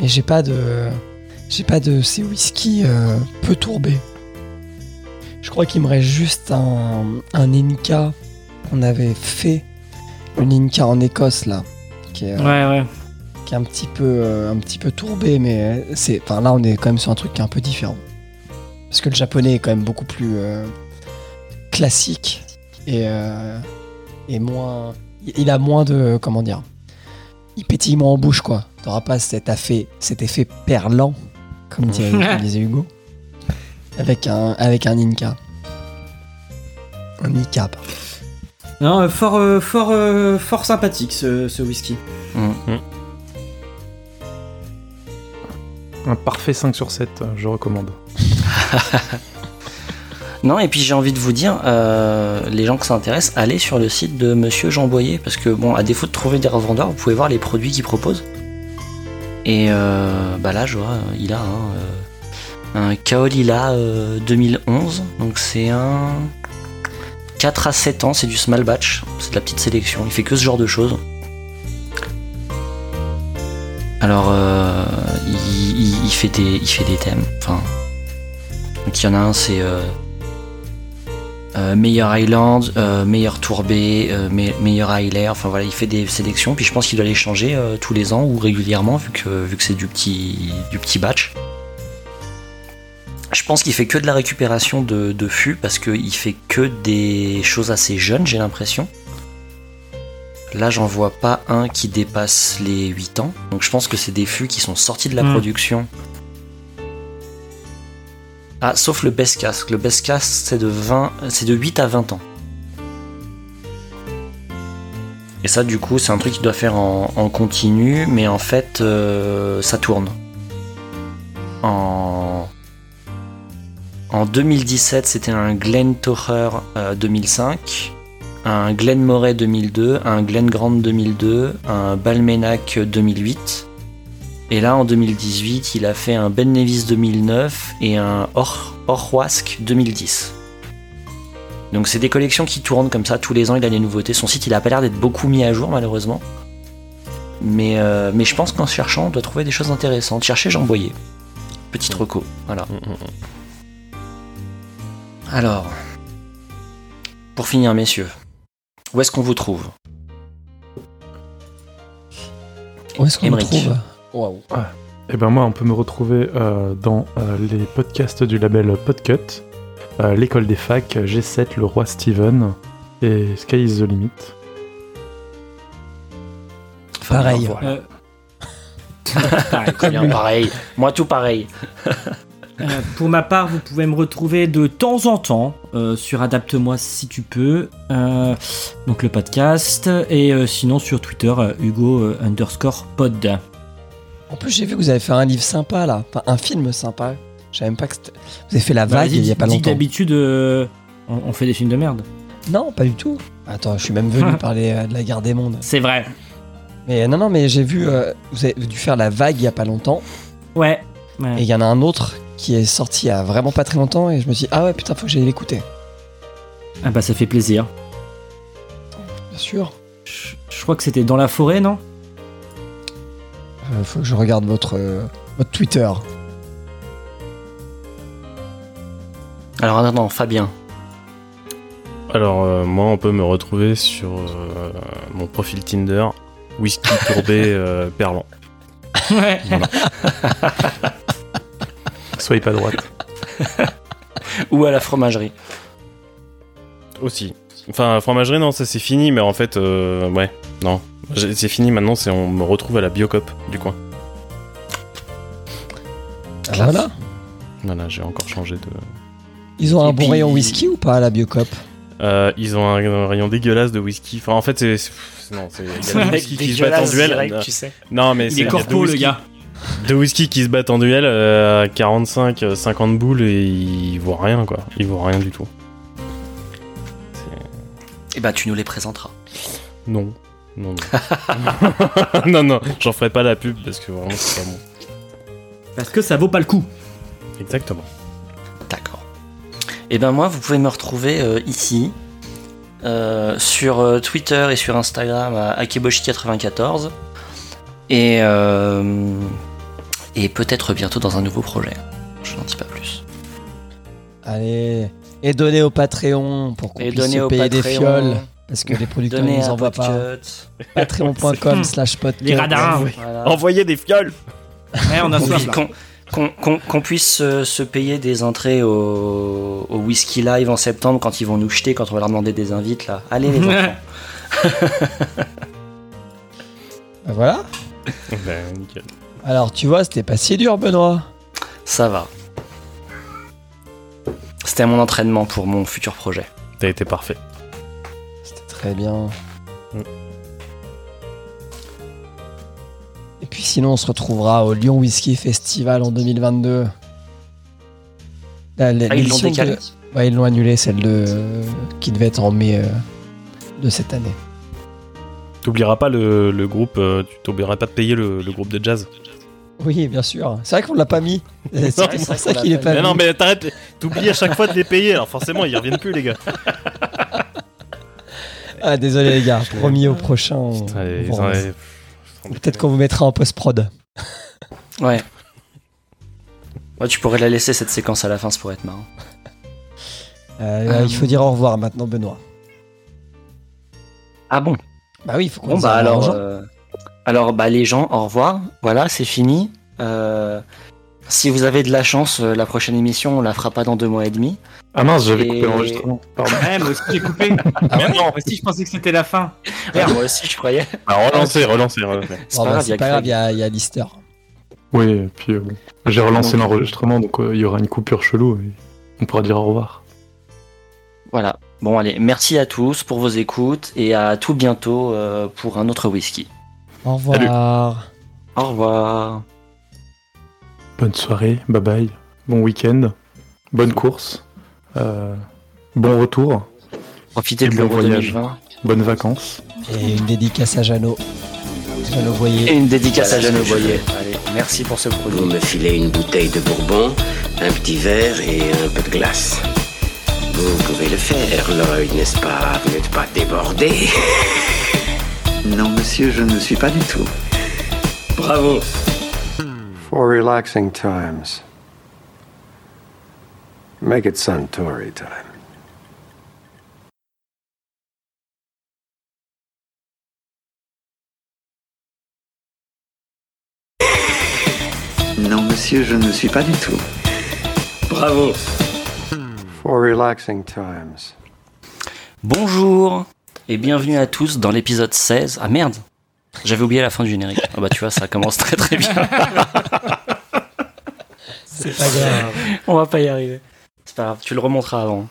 Mais j'ai pas de. J'ai pas de ces whisky euh, peu tourbés. Je crois qu'il me reste juste un, un Inca qu'on avait fait. Une Inca en Écosse, là. Qui est, euh, Ouais, ouais. qui est un petit peu, euh, un petit peu tourbé, mais c'est. Enfin, là, on est quand même sur un truc qui est un peu différent. Parce que le japonais est quand même beaucoup plus classique et, euh, et moins. Il a moins de. Comment dire Il pétille moins en bouche, quoi. T'auras pas cet effet, cet effet perlant, comme disait Hugo, avec un, avec un Inca. Un Inca, pardon. Non, euh, fort, euh, fort, euh, fort sympathique ce, ce whisky. Un parfait 5 sur 7, euh, je recommande. Non, et puis j'ai envie de vous dire, euh, les gens que ça intéresse, allez sur le site de Monsieur Jean Boyer, parce que bon, à défaut de trouver des revendeurs, vous pouvez voir les produits qu'il propose. Et euh, bah là, je vois, il a un, euh, un Kaolila euh, 2011, donc c'est un 4 à 7 ans, c'est du small batch, c'est de la petite sélection, il fait que ce genre de choses. Alors, euh, il fait des, il fait des thèmes, enfin, Donc il y en a un, c'est euh, euh, meilleur Island, euh, meilleur tourbé, euh, me- meilleur Highland. Enfin voilà, il fait des sélections. Puis je pense qu'il doit les changer euh, tous les ans ou régulièrement vu que, vu que c'est du petit, du petit batch. Je pense qu'il fait que de la récupération de, de fûts parce qu'il fait que des choses assez jeunes, j'ai l'impression. Là, j'en vois pas un qui dépasse les 8 ans. Donc je pense que c'est des fûts qui sont sortis de la Hmm. production. Ah, sauf le best casque. Le best casque, c'est de 20, c'est de 8 à 20 ans. Et ça, du coup, c'est un truc qu'il doit faire en, continu, mais en fait, euh, ça tourne. En, en 2017, c'était un Glen Tocher euh, 2005, un Glen Moray 2002, un Glen Grant 2002, un Balmenac 2008. Et là, en 2018, il a fait un Ben Nevis 2009 et un Or Orwask 2010. Donc c'est des collections qui tournent comme ça tous les ans, il a des nouveautés. Son site, il a pas l'air d'être beaucoup mis à jour malheureusement. Mais, euh, mais je pense qu'en cherchant, on doit trouver des choses intéressantes. Cherchez Jean Boyer. Petite reco, voilà. Mm, mm, mm. Alors, pour finir, messieurs, où est-ce qu'on vous trouve? Où est-ce qu'on Emmerich. trouve? Waouh. Et ben moi, on peut me retrouver euh, dans euh, les podcasts du label Podcut, euh, l'école des facs, G7, le roi Steven et Sky is the Limit. Enfin, Pareil. voilà. Euh, Très bien, pareil. Moi, tout pareil. Euh, pour ma part, vous pouvez me retrouver de temps en temps euh, sur Adapte-moi si tu peux, euh, donc le podcast, et euh, sinon sur Twitter, euh, Hugo euh, underscore pod. En plus, j'ai vu que vous avez fait un livre sympa là, enfin un film sympa. Je savais même pas que c'était. Vous avez fait La Vague Vas-y, il y a pas longtemps. D'habitude, euh, on, on fait des films de merde. Non, pas du tout. Attends, je suis même venu parler euh, de la guerre des mondes. C'est vrai. Mais non, non, mais j'ai vu. euh, vous avez dû faire La Vague il y a pas longtemps. Ouais. ouais. Et il y en a un autre qui est sorti il y a vraiment pas très longtemps. Et je me suis dit, ah ouais, putain, faut que j'aille l'écouter. Ah bah ça fait plaisir. Bien sûr. Je, je crois que c'était dans la forêt, non? Euh, faut que je regarde votre, euh, votre Twitter. Alors, non, non, Fabien. Alors, euh, moi, on peut me retrouver sur euh, mon profil Tinder, whisky tourbé euh, perlant. Ouais. Soyez pas droite. Ou à la fromagerie. Aussi. Enfin, fromagerie, non, ça c'est fini, mais en fait, euh, ouais, non. C'est fini maintenant, c'est on me retrouve à la Biocop du coin. Ah, voilà. Voilà, j'ai encore changé de. Ils ont Et un bon puis- rayon whisky ou pas à la Biocop? Euh, ils ont un, un rayon dégueulasse de whisky. Enfin, en fait, c'est. c'est- Non, c'est. Il y a des whisky qui se battent en duel. direct, tu sais. Non, mais Il c'est. est corpo, le gars. Deux whisky qui se battent en duel euh, à 45, euh, 50 boules et ils vaut rien, quoi. Ils vaut rien du tout. Et bah, tu nous les présenteras. Non. Non, non. non, non, j'en ferai pas la pub parce que vraiment c'est pas bon. Parce que ça vaut pas le coup. Exactement. D'accord. Et ben moi, vous pouvez me retrouver euh, ici, euh, sur euh, Twitter et sur Instagram à Akeboshi94. Et, euh, et peut-être bientôt dans un nouveau projet. Je n'en dis pas plus. Allez. Et donnez au Patreon pour qu'on puisse donnez se au payer des fioles. Parce que les producteurs ne Donnez nous à envoient pas. Patreon.com slash podcast. Les radins. Voilà. Envoyez des fioles Ouais, on a Qu'on puisse- puisse se, se payer des entrées au, au Whisky Live en septembre quand ils vont nous jeter, quand on va leur demander des invites là. Allez les enfants. Bah voilà. Ben, nickel. Alors tu vois, c'était pas si dur, Benoît. Ça va. C'était mon entraînement pour mon futur projet. T'as été parfait. Très bien. Mm. Et puis sinon, on se retrouvera au Lyon Whisky Festival en 2022. La- la- Ah, ils l'ont l'édition décalé de- Ouais, ils l'ont annulé, celle de... qui devait être en mai euh, de cette année. T'oublieras pas le, le groupe, euh, tu t'oublieras pas de payer le, le groupe de jazz. Oui, bien sûr. C'est vrai qu'on l'a pas mis. C'est pour ça qu'il l'a est pas Mais non, mais t'arrêtes, t'oublies à chaque fois de les payer, alors forcément ils reviennent plus, les gars. Ah, désolé les gars. Promis au prochain. on- on. Peut-être qu'on vous mettra en post-prod. Ouais. Ouais, tu pourrais la laisser cette séquence à la fin, ça pourrait être marrant. Euh, Il faut dire au revoir maintenant, Benoît. Ah bon? Bah oui, il faut qu'on Bon dise bah alors, euh, alors bah les gens, au revoir. Voilà, c'est fini. Euh, si vous avez de la chance, euh, la prochaine émission, on la fera pas dans deux mois et demi. Ah mince, j'avais Et- coupé l'enregistrement. Pardon. Ouais, moi aussi j'ai coupé. Ah ouais Moi aussi je pensais que c'était la fin. Ouais, moi aussi, je croyais. Alors, relancez, relancez, relancez. C'est pas bah, grave, il y a pas grave, Craig. il y a, il y a Lister. Oui, et puis euh, j'ai relancé l'enregistrement, donc euh, il y aura une coupure chelou et on pourra dire au revoir. Voilà. Bon allez, merci à tous pour vos écoutes et à tout bientôt euh, pour un autre whisky. Au revoir. Au revoir. Bonne soirée, bye bye, bon week-end, bonne course, euh, bon retour, Profitez de Bon voyage. 2020. bonnes vacances. Et une dédicace à Jeannot. Jeannot Et Voyer. une dédicace à Voilà Jeanne ce que je Boyer. Allez, merci pour ce Vous produit. me filez une bouteille de bourbon, un petit verre et un peu de glace. Vous pouvez le faire, Lloyd, n'est-ce pas? Vous n'êtes pas débordé Non, monsieur, je ne suis pas du tout. Bravo For relaxing times. Make it Suntory time. Non, monsieur, je ne suis pas du tout. Bravo For relaxing times. Bonjour et bienvenue à tous dans l'épisode 16. Ah merde J'avais oublié la fin du générique. Ah bah tu vois, ça commence très très bien. C'est pas grave. On va pas y arriver. C'est pas grave, tu le remonteras avant.